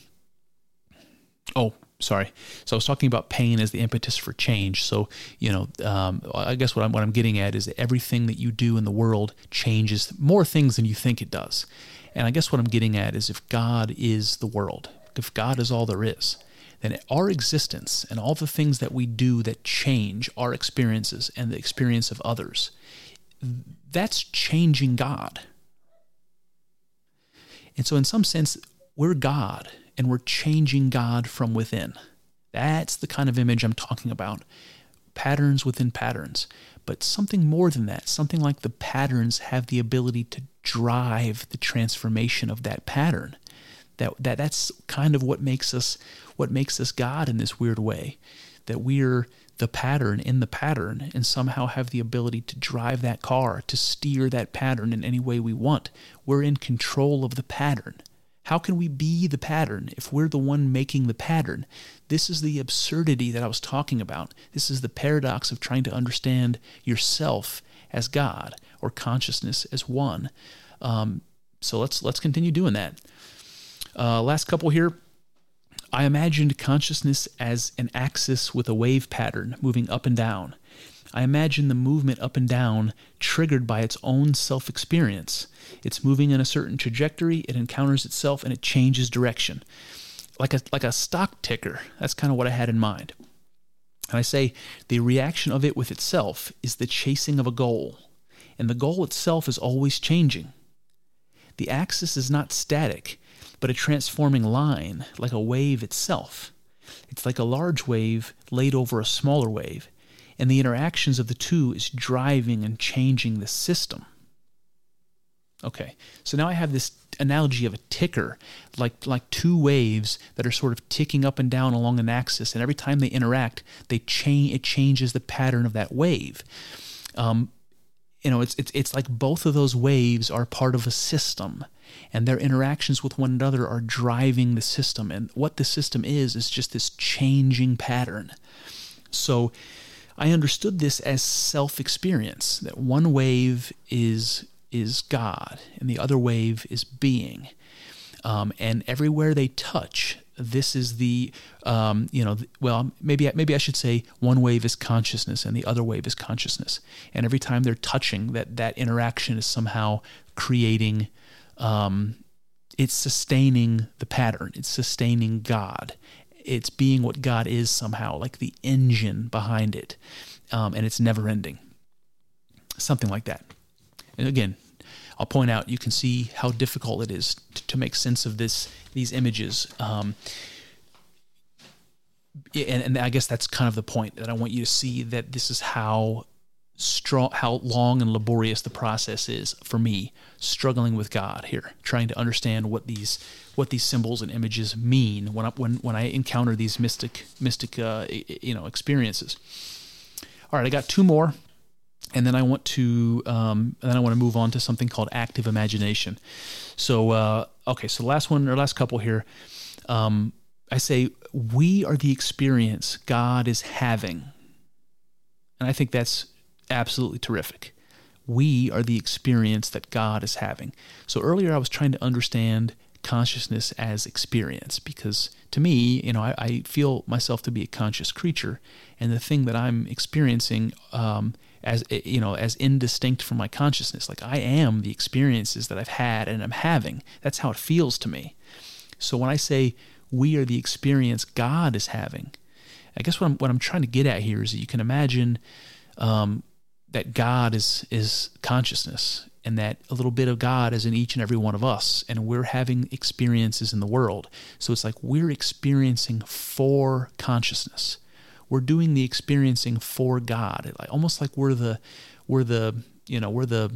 oh sorry. So I was talking about pain as the impetus for change. So you know, um, I guess what I'm what I'm getting at is that everything that you do in the world changes more things than you think it does. And I guess what I'm getting at is if God is the world, if God is all there is, then our existence and all the things that we do that change our experiences and the experience of others, that's changing God. And so, in some sense, we're God and we're changing God from within. That's the kind of image I'm talking about. Patterns within patterns. But something more than that, something like the patterns have the ability to drive the transformation of that pattern. That, that that's kind of what makes us what makes us God in this weird way. That we're the pattern in the pattern and somehow have the ability to drive that car, to steer that pattern in any way we want. We're in control of the pattern. How can we be the pattern if we're the one making the pattern? This is the absurdity that I was talking about. This is the paradox of trying to understand yourself as God or consciousness as one. Um, so let's let's continue doing that. Uh, last couple here. I imagined consciousness as an axis with a wave pattern moving up and down. I imagine the movement up and down triggered by its own self experience. It's moving in a certain trajectory, it encounters itself, and it changes direction. Like a, like a stock ticker. That's kind of what I had in mind. And I say the reaction of it with itself is the chasing of a goal, and the goal itself is always changing. The axis is not static, but a transforming line, like a wave itself. It's like a large wave laid over a smaller wave, and the interactions of the two is driving and changing the system. Okay, so now I have this analogy of a ticker, like like two waves that are sort of ticking up and down along an axis, and every time they interact, they change. It changes the pattern of that wave. Um, you know, it's it's it's like both of those waves are part of a system, and their interactions with one another are driving the system. And what the system is is just this changing pattern. So I understood this as self experience that one wave is is God and the other wave is being. Um, and everywhere they touch, this is the um, you know well maybe maybe I should say one wave is consciousness and the other wave is consciousness. And every time they're touching, that that interaction is somehow creating. Um, it's sustaining the pattern. It's sustaining God it's being what God is somehow, like the engine behind it, um, and it's never ending. Something like that. And again, I'll point out you can see how difficult it is to, to make sense of this these images. Um, and, and I guess that's kind of the point that I want you to see that this is how strong, how long and laborious the process is for me struggling with God here, trying to understand what these what these symbols and images mean when I, when when I encounter these mystic mystic uh, you know experiences. All right, I got two more, and then I want to um, and then I want to move on to something called active imagination. So uh, okay, so last one or last couple here. Um, I say we are the experience God is having, and I think that's absolutely terrific. We are the experience that God is having. So earlier I was trying to understand consciousness as experience because to me, you know, I, I feel myself to be a conscious creature, and the thing that I'm experiencing um, as you know as indistinct from my consciousness like i am the experiences that i've had and i'm having that's how it feels to me so when i say we are the experience god is having i guess what i'm, what I'm trying to get at here is that you can imagine um, that God is is consciousness and that a little bit of God is in each and every one of us and we're having experiences in the world. So it's like we're experiencing for consciousness. We're doing the experiencing for God, almost like we're the we're the you know we're the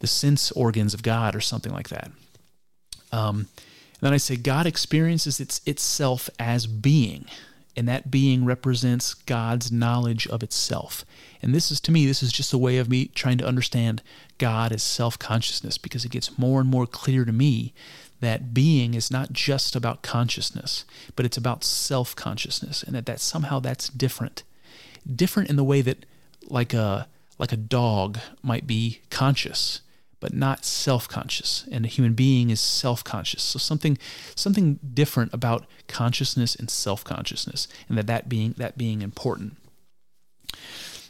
the sense organs of God or something like that. Um, then I say God experiences its, itself as being, and that being represents God's knowledge of itself. And this is, to me, this is just a way of me trying to understand God as self consciousness because it gets more and more clear to me that being is not just about consciousness, but it's about self consciousness, and that, that somehow that's different. Different in the way that, like a, like a dog might be conscious but not self-conscious and a human being is self-conscious. So something something different about consciousness and self-consciousness and that that being that being important.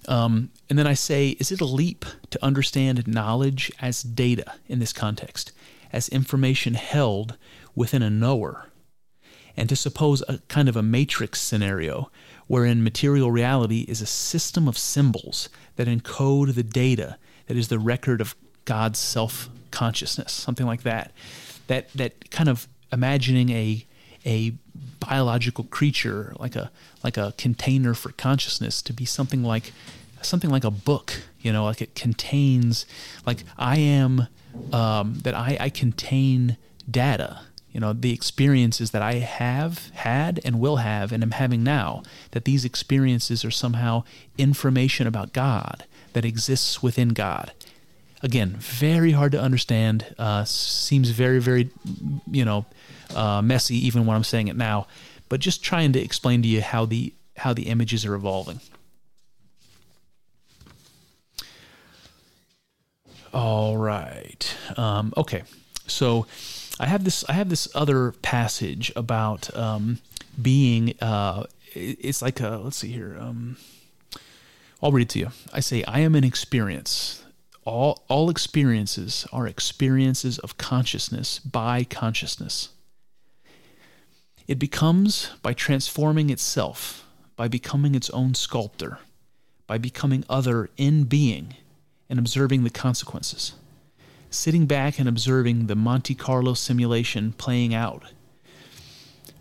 Um, and then I say, is it a leap to understand knowledge as data in this context, as information held within a knower, and to suppose a kind of a matrix scenario wherein material reality is a system of symbols that encode the data that is the record of God's self consciousness, something like that. That that kind of imagining a a biological creature like a like a container for consciousness to be something like something like a book you know like it contains like i am um, that I, I contain data you know the experiences that i have had and will have and am having now that these experiences are somehow information about god that exists within god again, very hard to understand. Uh, seems very, very, you know, uh, messy even when I'm saying it now. But just trying to explain to you how the how the images are evolving. All right. Um, okay. So I have this. I have this other passage about um, being. Uh, it's like a. Let's see here. Um, I'll read it to you. I say, I am an experience all, all experiences are experiences of consciousness by consciousness. It becomes by transforming itself, by becoming its own sculptor, by becoming other in being and observing the consequences. Sitting back and observing the Monte Carlo simulation playing out.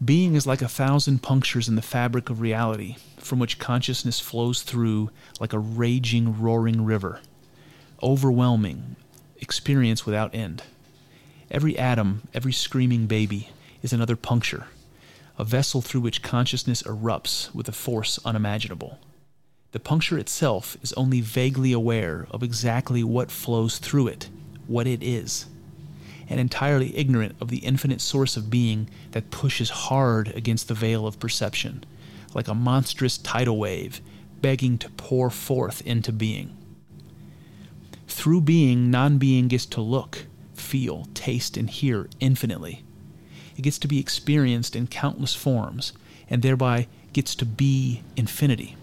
Being is like a thousand punctures in the fabric of reality, from which consciousness flows through like a raging, roaring river overwhelming experience without end. Every atom, every screaming baby, is another puncture, a vessel through which consciousness erupts with a force unimaginable. The puncture itself is only vaguely aware of exactly what flows through it, what it is, and entirely ignorant of the infinite source of being that pushes hard against the veil of perception, like a monstrous tidal wave begging to pour forth into being. Through being, non being gets to look, feel, taste, and hear infinitely. It gets to be experienced in countless forms, and thereby gets to be infinity.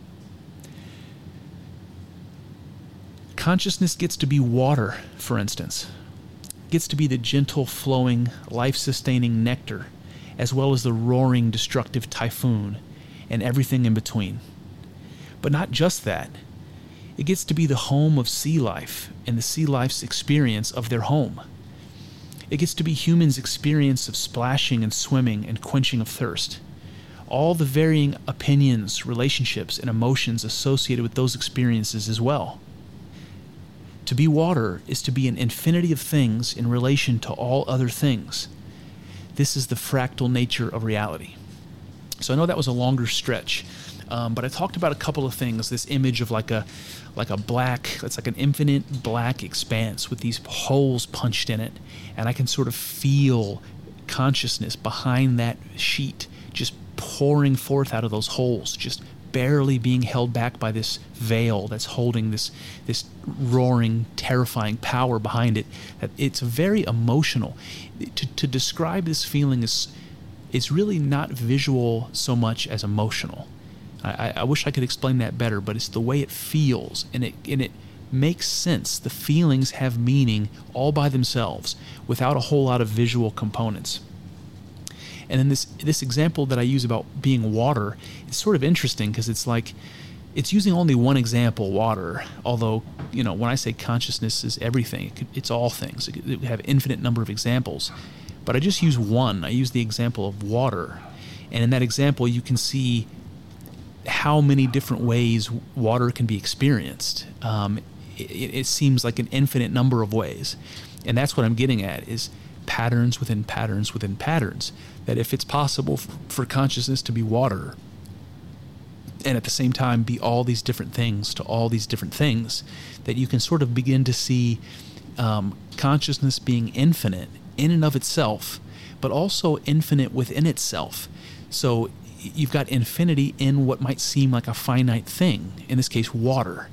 Consciousness gets to be water, for instance, gets to be the gentle, flowing, life sustaining nectar, as well as the roaring, destructive typhoon, and everything in between. But not just that. It gets to be the home of sea life and the sea life's experience of their home. It gets to be humans' experience of splashing and swimming and quenching of thirst. All the varying opinions, relationships, and emotions associated with those experiences as well. To be water is to be an infinity of things in relation to all other things. This is the fractal nature of reality. So I know that was a longer stretch, um, but I talked about a couple of things. This image of like a like a black, it's like an infinite black expanse with these holes punched in it, and I can sort of feel consciousness behind that sheet just pouring forth out of those holes, just barely being held back by this veil that's holding this this roaring, terrifying power behind it. It's very emotional. To, to describe this feeling is is really not visual so much as emotional. I, I wish I could explain that better, but it's the way it feels, and it and it makes sense. The feelings have meaning all by themselves without a whole lot of visual components. And then this this example that I use about being water is sort of interesting because it's like it's using only one example, water. Although you know when I say consciousness is everything, it's all things. It could have infinite number of examples, but I just use one. I use the example of water, and in that example you can see how many different ways water can be experienced. Um, it, it seems like an infinite number of ways, and that's what I'm getting at is patterns within patterns within patterns. That if it's possible f- for consciousness to be water, and at the same time be all these different things to all these different things, that you can sort of begin to see um, consciousness being infinite in and of itself, but also infinite within itself. So you've got infinity in what might seem like a finite thing, in this case, water.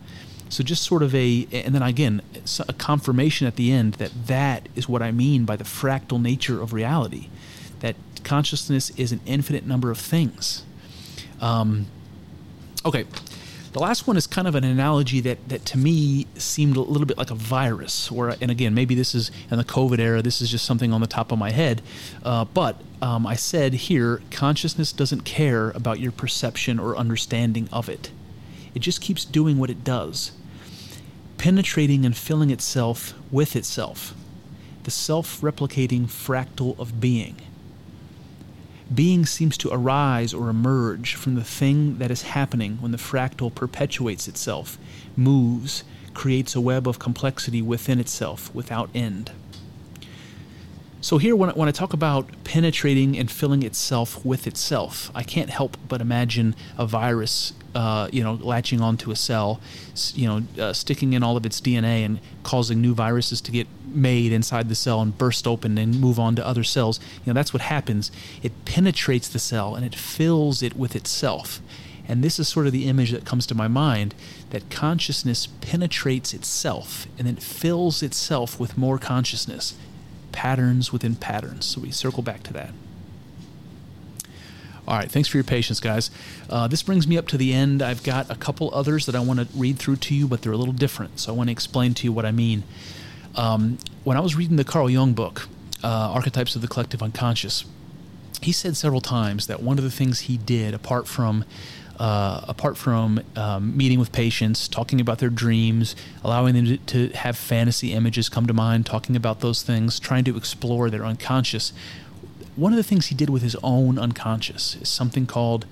So just sort of a, and then again, a confirmation at the end that that is what I mean by the fractal nature of reality, that consciousness is an infinite number of things. Um, okay, the last one is kind of an analogy that, that to me seemed a little bit like a virus. Or, and again, maybe this is in the COVID era, this is just something on the top of my head. Uh, but um, I said here consciousness doesn't care about your perception or understanding of it, it just keeps doing what it does, penetrating and filling itself with itself, the self replicating fractal of being being seems to arise or emerge from the thing that is happening when the fractal perpetuates itself, moves, creates a web of complexity within itself without end. So, here, when I, when I talk about penetrating and filling itself with itself, I can't help but imagine a virus uh, you know, latching onto a cell, you know, uh, sticking in all of its DNA and causing new viruses to get made inside the cell and burst open and move on to other cells. You know, that's what happens. It penetrates the cell and it fills it with itself. And this is sort of the image that comes to my mind that consciousness penetrates itself and then fills itself with more consciousness, patterns within patterns. So we circle back to that. All right, thanks for your patience, guys. Uh, this brings me up to the end. I've got a couple others that I want to read through to you, but they're a little different. So I want to explain to you what I mean. Um, when I was reading the Carl Jung book, uh, Archetypes of the Collective Unconscious, he said several times that one of the things he did, apart from uh, apart from um, meeting with patients, talking about their dreams, allowing them to, to, have fantasy images come to mind, talking about those things, trying to explore their unconscious, one of the things he did with his own unconscious is something called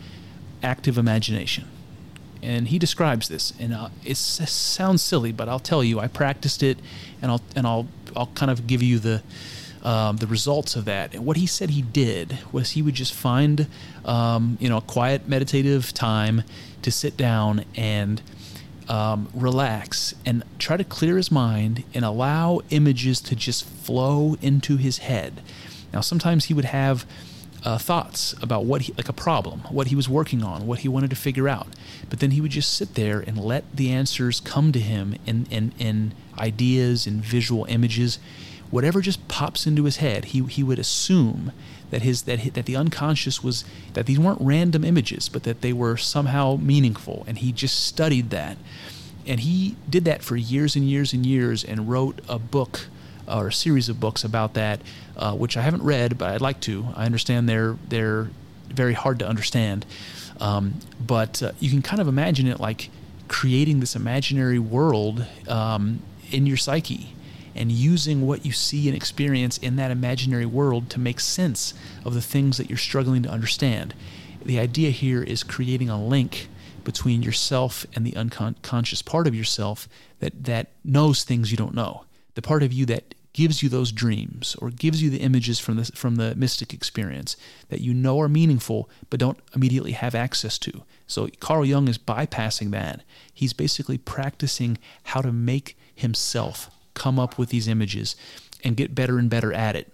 active imagination. And he describes this, and uh, it sounds silly, but I'll tell you, I practiced it, and I'll and I'll I'll kind of give you the um, the results of that. And what he said he did was he would just find um, you know a quiet meditative time to sit down and um, relax and try to clear his mind and allow images to just flow into his head now, sometimes he would have uh, thoughts about what he, like a problem, what he was working on, what he wanted to figure out. But then he would just sit there and let the answers come to him in, in, in ideas and visual images. Whatever just pops into his head, he, he would assume that his that that the unconscious was that these weren't random images, but that they were somehow meaningful, and he just studied that. And he did that for years and years and years, and wrote a book or a series of books about that, uh, which I haven't read, but I'd like to. I understand they're they're very hard to understand, um, but uh, you can kind of imagine it like creating this imaginary world um, in your psyche and using what you see and experience in that imaginary world to make sense of the things that you're struggling to understand. The idea here is creating a link between yourself and the unconscious part of yourself that, that knows things you don't know. The part of you that gives you those dreams or gives you the images from the, from the mystic experience that you know are meaningful but don't immediately have access to. So Carl Jung is bypassing that. He's basically practicing how to make himself come up with these images and get better and better at it.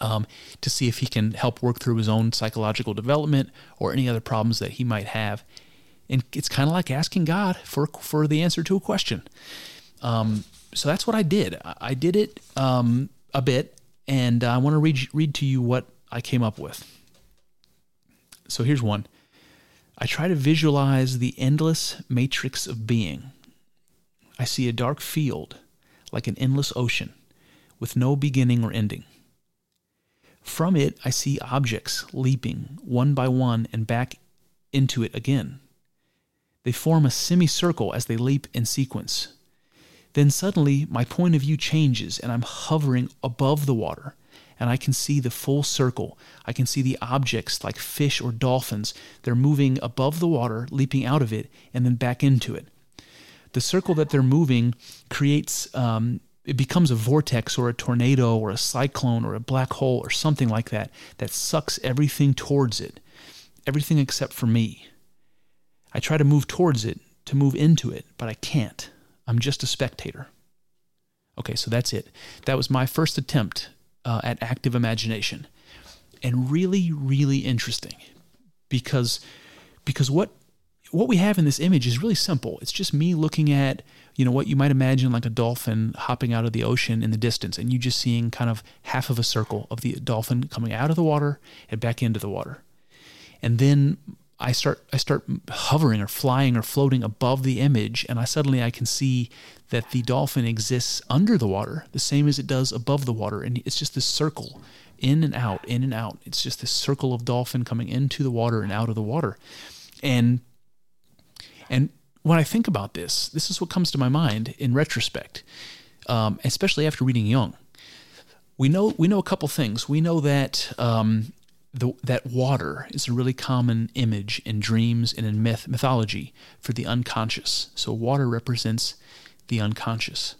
Um, to see if he can help work through his own psychological development or any other problems that he might have. And it's kind of like asking God for for the answer to a question. Um, so that's what I did. I did it um, a bit, and I want to read read to you what I came up with. So here's one. I try to visualize the endless matrix of being. I see a dark field, like an endless ocean, with no beginning or ending. From it, I see objects leaping one by one and back into it again. They form a semicircle as they leap in sequence then suddenly my point of view changes and I'm hovering above the water and I can see the full circle. I can see the objects like fish or dolphins. They're moving above the water, leaping out of it, and then back into it. The circle that they're moving creates, um, it becomes a vortex or a tornado or a cyclone or a black hole or something like that that sucks everything towards it, everything except for me. I try to move towards it, to move into it, but I can't. I'm just a spectator. Okay, so that's it. That was my first attempt uh, at active imagination, and really, really interesting, because because what what we have in this image is really simple. It's just me looking at you know what you might imagine like a dolphin hopping out of the ocean in the distance, and you just seeing kind of half of a circle of the dolphin coming out of the water and back into the water, and then I start I start hovering or flying or floating above the image, and I suddenly I can see that the dolphin exists under the water, the same as it does above the water, and it's just this circle, in and out, in and out. It's just this circle of dolphin coming into the water and out of the water, and and when I think about this, this is what comes to my mind in retrospect, um, especially after reading Jung. We know we know a couple things. We know that um, the, that water is a really common image in dreams and in myth mythology for the unconscious. So water represents the unconscious,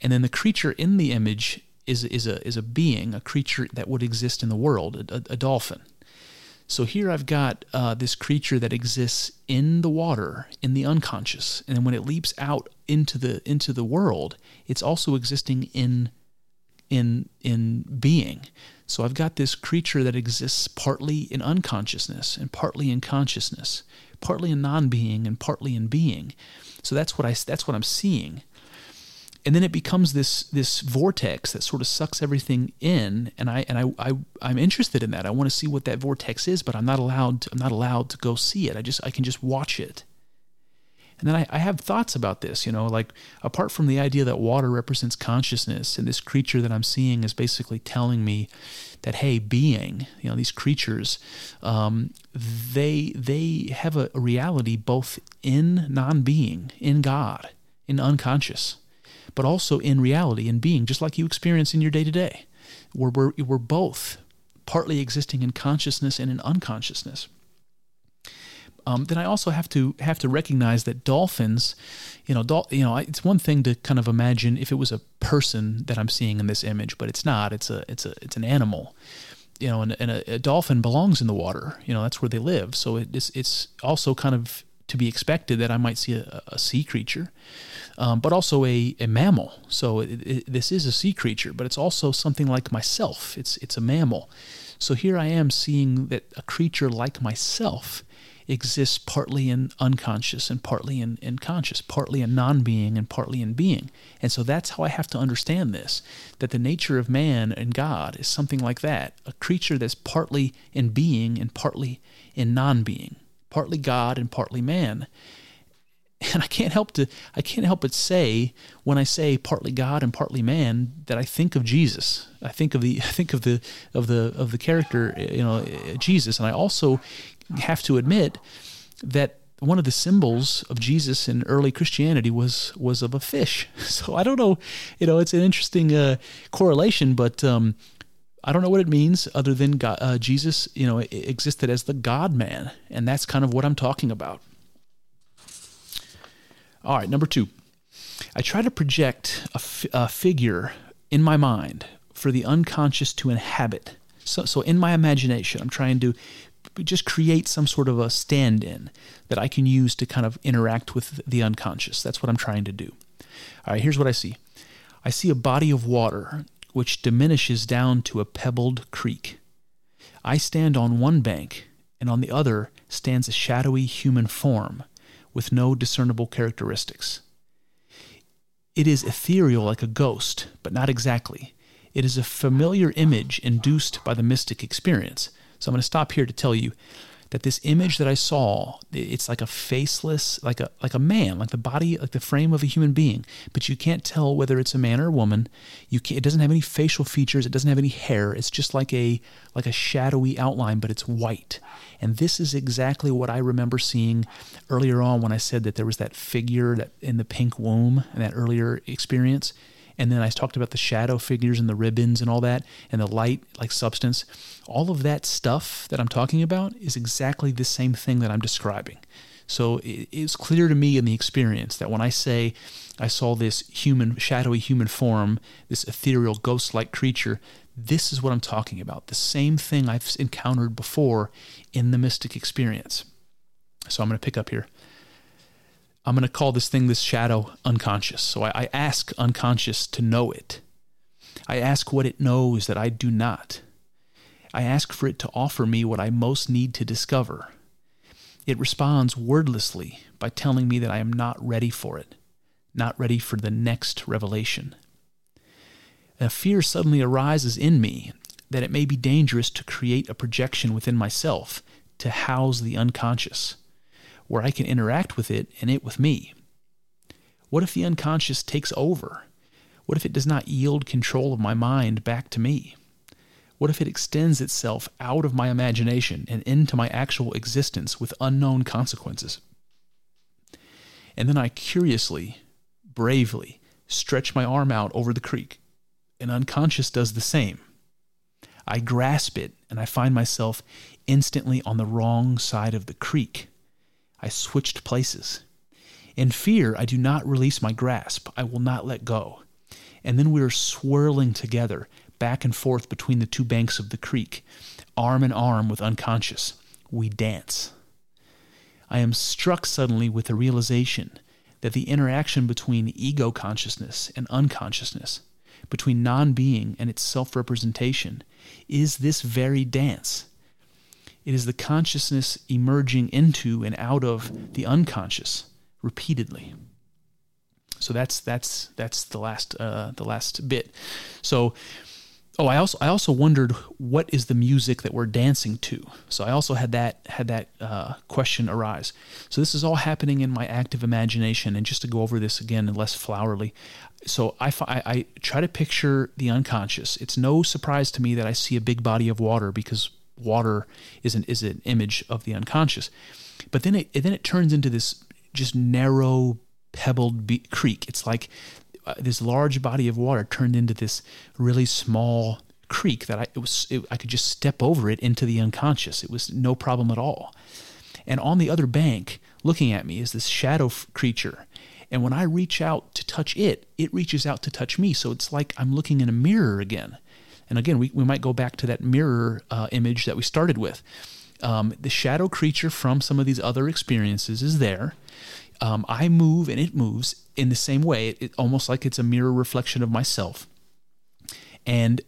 and then the creature in the image is is a is a being, a creature that would exist in the world, a, a dolphin. So here I've got uh, this creature that exists in the water, in the unconscious, and then when it leaps out into the into the world, it's also existing in in in being. So I've got this creature that exists partly in unconsciousness and partly in consciousness, partly in non-being and partly in being. So that's what I that's what I'm seeing. And then it becomes this this vortex that sort of sucks everything in, and I and I, I I'm interested in that. I want to see what that vortex is, but I'm not allowed. To, I'm not allowed to go see it. I just I can just watch it. And then I, I have thoughts about this, you know, like apart from the idea that water represents consciousness and this creature that I'm seeing is basically telling me that, hey, being, you know, these creatures, um, they, they have a, reality both in non being, in God, in unconscious, but also in reality, in being, just like you experience in your day to day. We're, we're both partly existing in consciousness and in unconsciousness um, then I also have to have to recognize that dolphins, you know, dol- you know, it's one thing to kind of imagine if it was a person that I'm seeing in this image, but it's not. It's a it's a it's an animal, you know, and, and a, a, dolphin belongs in the water. You know, that's where they live. So it's it's also kind of to be expected that I might see a, a sea creature, um, but also a, a mammal. So it, it, this is a sea creature, but it's also something like myself. It's it's a mammal. So here I am seeing that a creature like myself exists partly in unconscious and partly in, in conscious, partly in non being and partly in being. And so that's how I have to understand this that the nature of man and God is something like that a creature that's partly in being and partly in non being, partly God and partly man. And I can't help to I can't help but say when I say partly God and partly man that I think of Jesus. I think of the (laughs) I think of the of the of the character you know Jesus, and I also have to admit that one of the symbols of Jesus in early Christianity was was of a fish. (laughs) So I don't know, you know, it's an interesting uh, correlation, but um, I don't know what it means other than God, uh, Jesus, you know, existed as the God Man, and that's kind of what I'm talking about. All right, number two, I try to project a, f- a figure in my mind for the unconscious to inhabit. So, so in my imagination, I'm trying to just create some sort of a stand in that I can use to kind of interact with the unconscious. That's what I'm trying to do. All right, here's what I see I see a body of water which diminishes down to a pebbled creek. I stand on one bank, and on the other stands a shadowy human form with no discernible characteristics. It is ethereal like a ghost, but not exactly. It is a familiar image induced by the mystic experience, so I'm going to stop here to tell you that this image that I saw, it's like a faceless, like a like a man, like the body, like the frame of a human being, but you can't tell whether it's a man or a woman. You it doesn't have any facial features. It doesn't have any hair. It's just like a like a shadowy outline, but it's white. And this is exactly what I remember seeing earlier on when I said that there was that figure that in the pink womb and that earlier experience. And then I talked about the shadow figures and the ribbons and all that, and the light like substance. All of that stuff that I'm talking about is exactly the same thing that I'm describing. So it's clear to me in the experience that when I say I saw this human, shadowy human form, this ethereal ghost like creature, this is what I'm talking about. The same thing I've encountered before in the mystic experience. So I'm going to pick up here. I'm going to call this thing, this shadow, unconscious. So I, I ask unconscious to know it. I ask what it knows that I do not. I ask for it to offer me what I most need to discover. It responds wordlessly by telling me that I am not ready for it, not ready for the next revelation. A fear suddenly arises in me that it may be dangerous to create a projection within myself to house the unconscious where I can interact with it and it with me? What if the unconscious takes over? What if it does not yield control of my mind back to me? What if it extends itself out of my imagination and into my actual existence with unknown consequences? And then I curiously, bravely, stretch my arm out over the creek, and unconscious does the same. I grasp it, and I find myself instantly on the wrong side of the creek. I switched places. In fear, I do not release my grasp. I will not let go. And then we are swirling together, back and forth between the two banks of the creek, arm in arm with unconscious. We dance. I am struck suddenly with the realization that the interaction between ego consciousness and unconsciousness, between non being and its self representation, is this very dance it is the consciousness emerging into and out of the unconscious repeatedly. So that's that's that's the last uh, the last bit. So oh, I also I also wondered what is the music that we're dancing to. So I also had that had that uh, question arise. So this is all happening in my active imagination. And just to go over this again and less flowery, so I, I, I try to picture the unconscious. It's no surprise to me that I see a big body of water because water is an is an image of the unconscious. But then it then it turns into this just narrow pebbled be- creek. It's like uh, this large body of water turned into this really small creek that I it was it, I could just step over it into the unconscious. It was no problem at all. And on the other bank, looking at me, is this shadow f- creature. And when I reach out to touch it, it reaches out to touch me. So it's like I'm looking in a mirror again. And again, we, we might go back to that mirror uh, image that we started with. Um, the shadow creature from some of these other experiences is there. Um, I move and it moves in the same way, it, it, almost like it's a mirror reflection of myself. And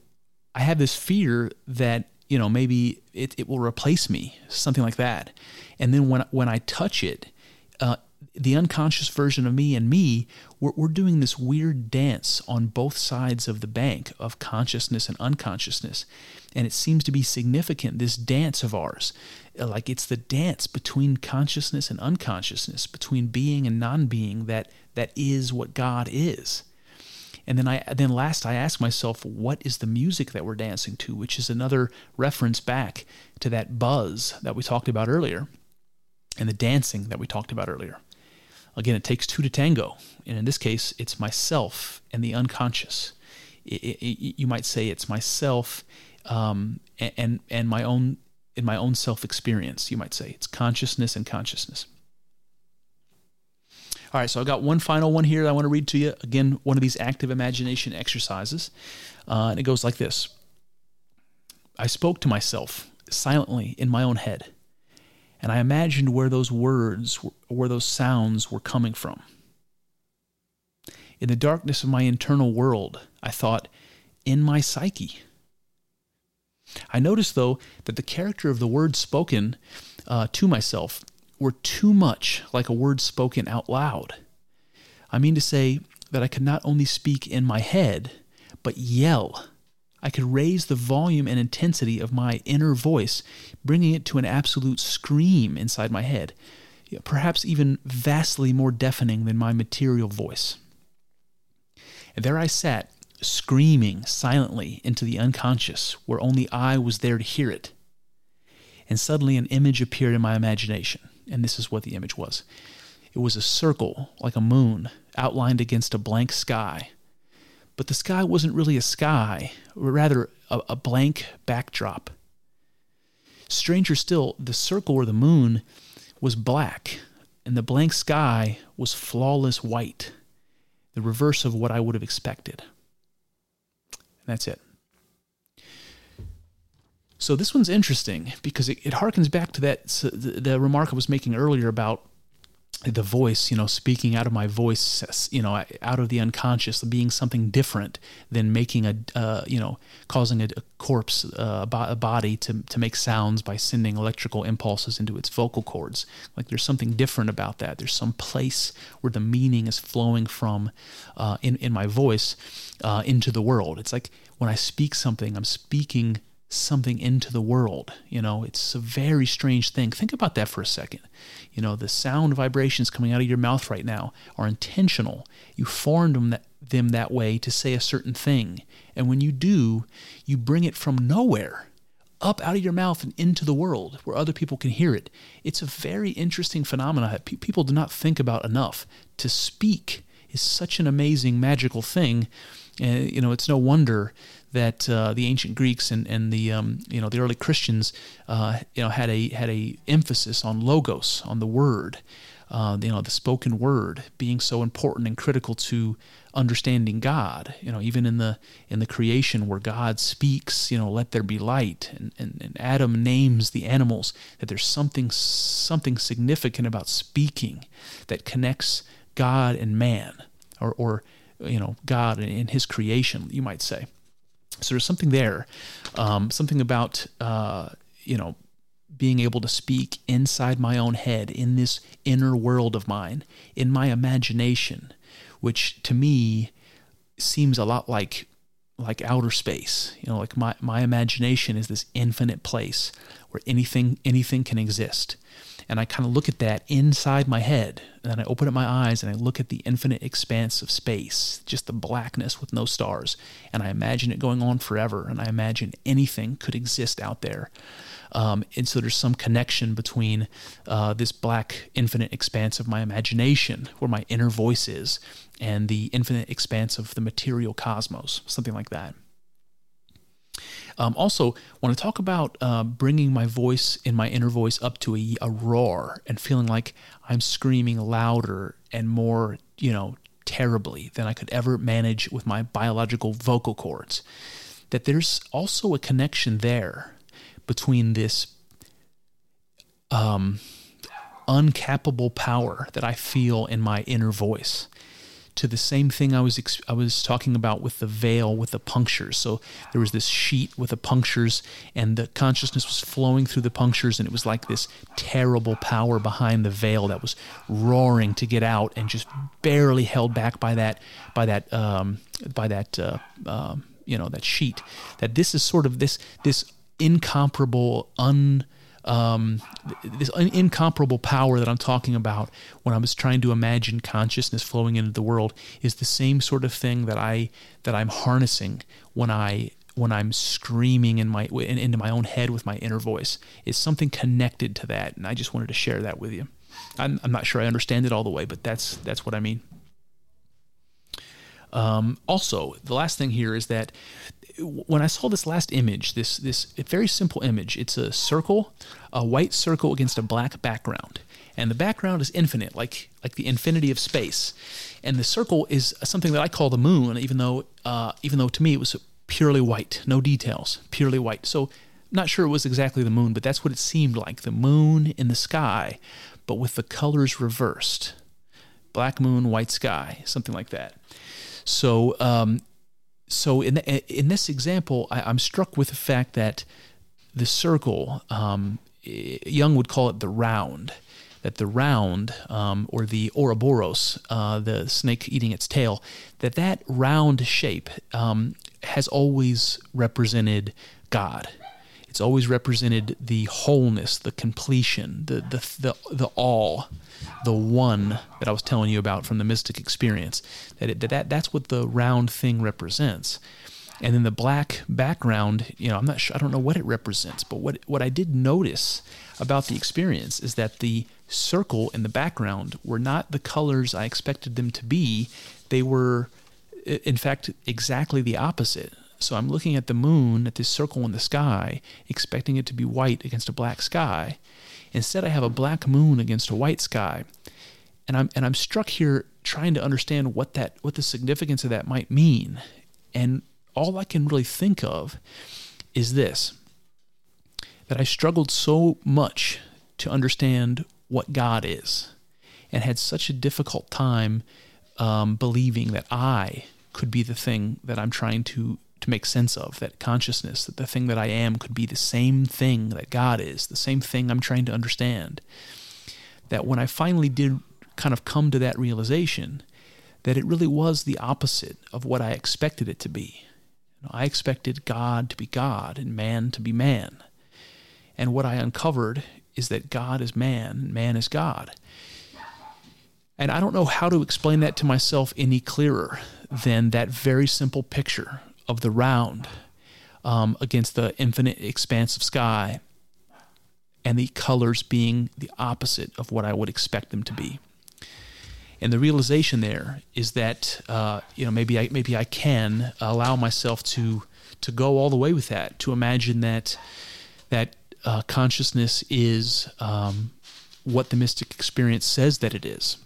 I have this fear that you know maybe it, it will replace me, something like that. And then when when I touch it, uh, the unconscious version of me and me, we're, we're doing this weird dance on both sides of the bank of consciousness and unconsciousness. And it seems to be significant, this dance of ours. Like it's the dance between consciousness and unconsciousness, between being and non being, that, that is what God is. And then I then last I ask myself, what is the music that we're dancing to? Which is another reference back to that buzz that we talked about earlier and the dancing that we talked about earlier. Again, it takes two to tango. And in this case, it's myself and the unconscious. It, it, you might say it's myself um, and, and my own in my own self experience. You might say it's consciousness and consciousness. All right, so I've got one final one here that I want to read to you. Again, one of these active imagination exercises. Uh, and it goes like this I spoke to myself silently in my own head and I imagined where those words, where those sounds were coming from. In the darkness of my internal world, I thought, in my psyche. I noticed, though, that the character of the words spoken uh, to myself were too much like a word spoken out loud. I mean to say that I could not only speak in my head, but yell I could raise the volume and intensity of my inner voice, bringing it to an absolute scream inside my head, perhaps even vastly more deafening than my material voice. And there I sat, screaming silently into the unconscious, where only I was there to hear it. And suddenly an image appeared in my imagination, and this is what the image was. It was a circle, like a moon, outlined against a blank sky but the sky wasn't really a sky, or rather a, a blank backdrop. Stranger still, the circle or the moon was black, and the blank sky was flawless white, the reverse of what I would have expected. And that's it. So this one's interesting because it, it harkens back to that the, the remark I was making earlier about the voice, you know, speaking out of my voice, you know, out of the unconscious, being something different than making a, uh, you know, causing a, a corpse, uh, a body to, to make sounds by sending electrical impulses into its vocal cords. Like there's something different about that. There's some place where the meaning is flowing from uh, in, in my voice uh, into the world. It's like when I speak something, I'm speaking something into the world. You know, it's a very strange thing. Think about that for a second. You know, the sound vibrations coming out of your mouth right now are intentional. You formed them that, them that way to say a certain thing. And when you do, you bring it from nowhere up out of your mouth and into the world where other people can hear it. It's a very interesting phenomenon that people do not think about enough. To speak is such an amazing, magical thing. Uh, you know, it's no wonder that uh, the ancient Greeks and, and the um, you know the early Christians uh, you know had a had a emphasis on logos on the word uh, you know the spoken word being so important and critical to understanding God. You know even in the in the creation where God speaks you know let there be light and, and, and Adam names the animals that there's something something significant about speaking that connects God and man or or you know God and his creation you might say so there's something there, um, something about uh, you know being able to speak inside my own head in this inner world of mine, in my imagination, which to me seems a lot like like outer space. You know, like my, my imagination is this infinite place where anything anything can exist and I kind of look at that inside my head. And then I open up my eyes and I look at the infinite expanse of space, just the blackness with no stars. And I imagine it going on forever. And I imagine anything could exist out there. Um, and so there's some connection between uh, this black infinite expanse of my imagination, where my inner voice is, and the infinite expanse of the material cosmos, something like that. Um, also, want to talk about uh, bringing my voice in my inner voice up to a, a roar and feeling like I'm screaming louder and more, you know, terribly than I could ever manage with my biological vocal cords. That there's also a connection there between this um, uncappable power that I feel in my inner voice to the same thing I was I was talking about with the veil with the punctures. So there was this sheet with the punctures, and the consciousness was flowing through the punctures, and it was like this terrible power behind the veil that was roaring to get out, and just barely held back by that by that um, by that uh, uh, you know that sheet. That this is sort of this this incomparable un um, this incomparable power that I'm talking about when I was trying to imagine consciousness flowing into the world is the same sort of thing that I that I'm harnessing when I when I'm screaming in my in, into my own head with my inner voice. Is something connected to that, and I just wanted to share that with you. I'm, I'm not sure I understand it all the way, but that's that's what I mean. Um, also, the last thing here is that when I saw this last image, this this very simple image, it's a circle, a white circle against a black background, and the background is infinite, like like the infinity of space, and the circle is something that I call the moon, even though uh, even though to me it was purely white, no details, purely white. So not sure it was exactly the moon, but that's what it seemed like, the moon in the sky, but with the colors reversed, black moon, white sky, something like that. So um, so in the, in this example, I, am struck with the fact that the circle, um, Jung would call it the round, that the round um, or the Ouroboros, uh, the snake eating its tail, that that round shape um, has always represented God. It's always represented the wholeness, the completion, the the the, the all the one that I was telling you about from the mystic experience. That, it, that, that that's what the round thing represents. And then the black background, you know, I'm not sure, I don't know what it represents, but what what I did notice about the experience is that the circle in the background were not the colors I expected them to be. They were in fact, exactly the opposite. So I'm looking at the moon, at this circle in the sky, expecting it to be white against a black sky. Instead, I have a black moon against a white sky. And I'm, and I'm struck here trying to understand what that what the significance of that might mean. And all I can really think of is this that I struggled so much to understand what God is and had such a difficult time um, believing that I could be the thing that I'm trying to to make sense of that consciousness that the thing that I am could be the same thing that God is the same thing I'm trying to understand that when I finally did kind of come to that realization that it really was the opposite of what I expected it to be. You know, I expected God to be God and man to be man. And what I uncovered is that God is man and man is God. And I don't know how to explain that to myself any clearer than that very simple picture of the round um, against the infinite expanse of sky and the colors being the opposite of what I would expect them to be. And the realization there is that uh, you know maybe I maybe I can allow myself to to go all the way with that to imagine that that uh, consciousness is um, what the mystic experience says that it is.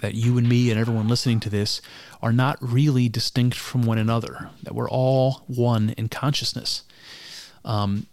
That you and me and everyone listening to this are not really distinct from one another. That we're all one in consciousness. Um,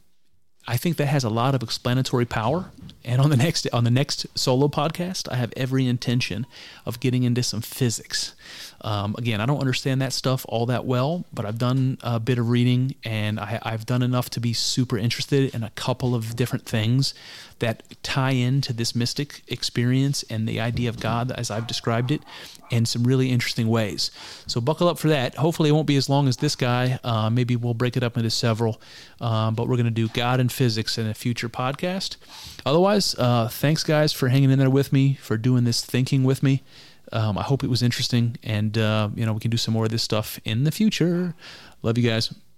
I think that has a lot of explanatory power. And on the next on the next solo podcast, I have every intention of getting into some physics. Um, again, I don't understand that stuff all that well, but I've done a bit of reading and I, I've done enough to be super interested in a couple of different things that tie into this mystic experience and the idea of God as I've described it in some really interesting ways. So buckle up for that. Hopefully, it won't be as long as this guy. Uh, maybe we'll break it up into several, um, but we're going to do God and physics in a future podcast. Otherwise, uh, thanks, guys, for hanging in there with me, for doing this thinking with me. Um, I hope it was interesting, and uh, you know we can do some more of this stuff in the future. Love you guys.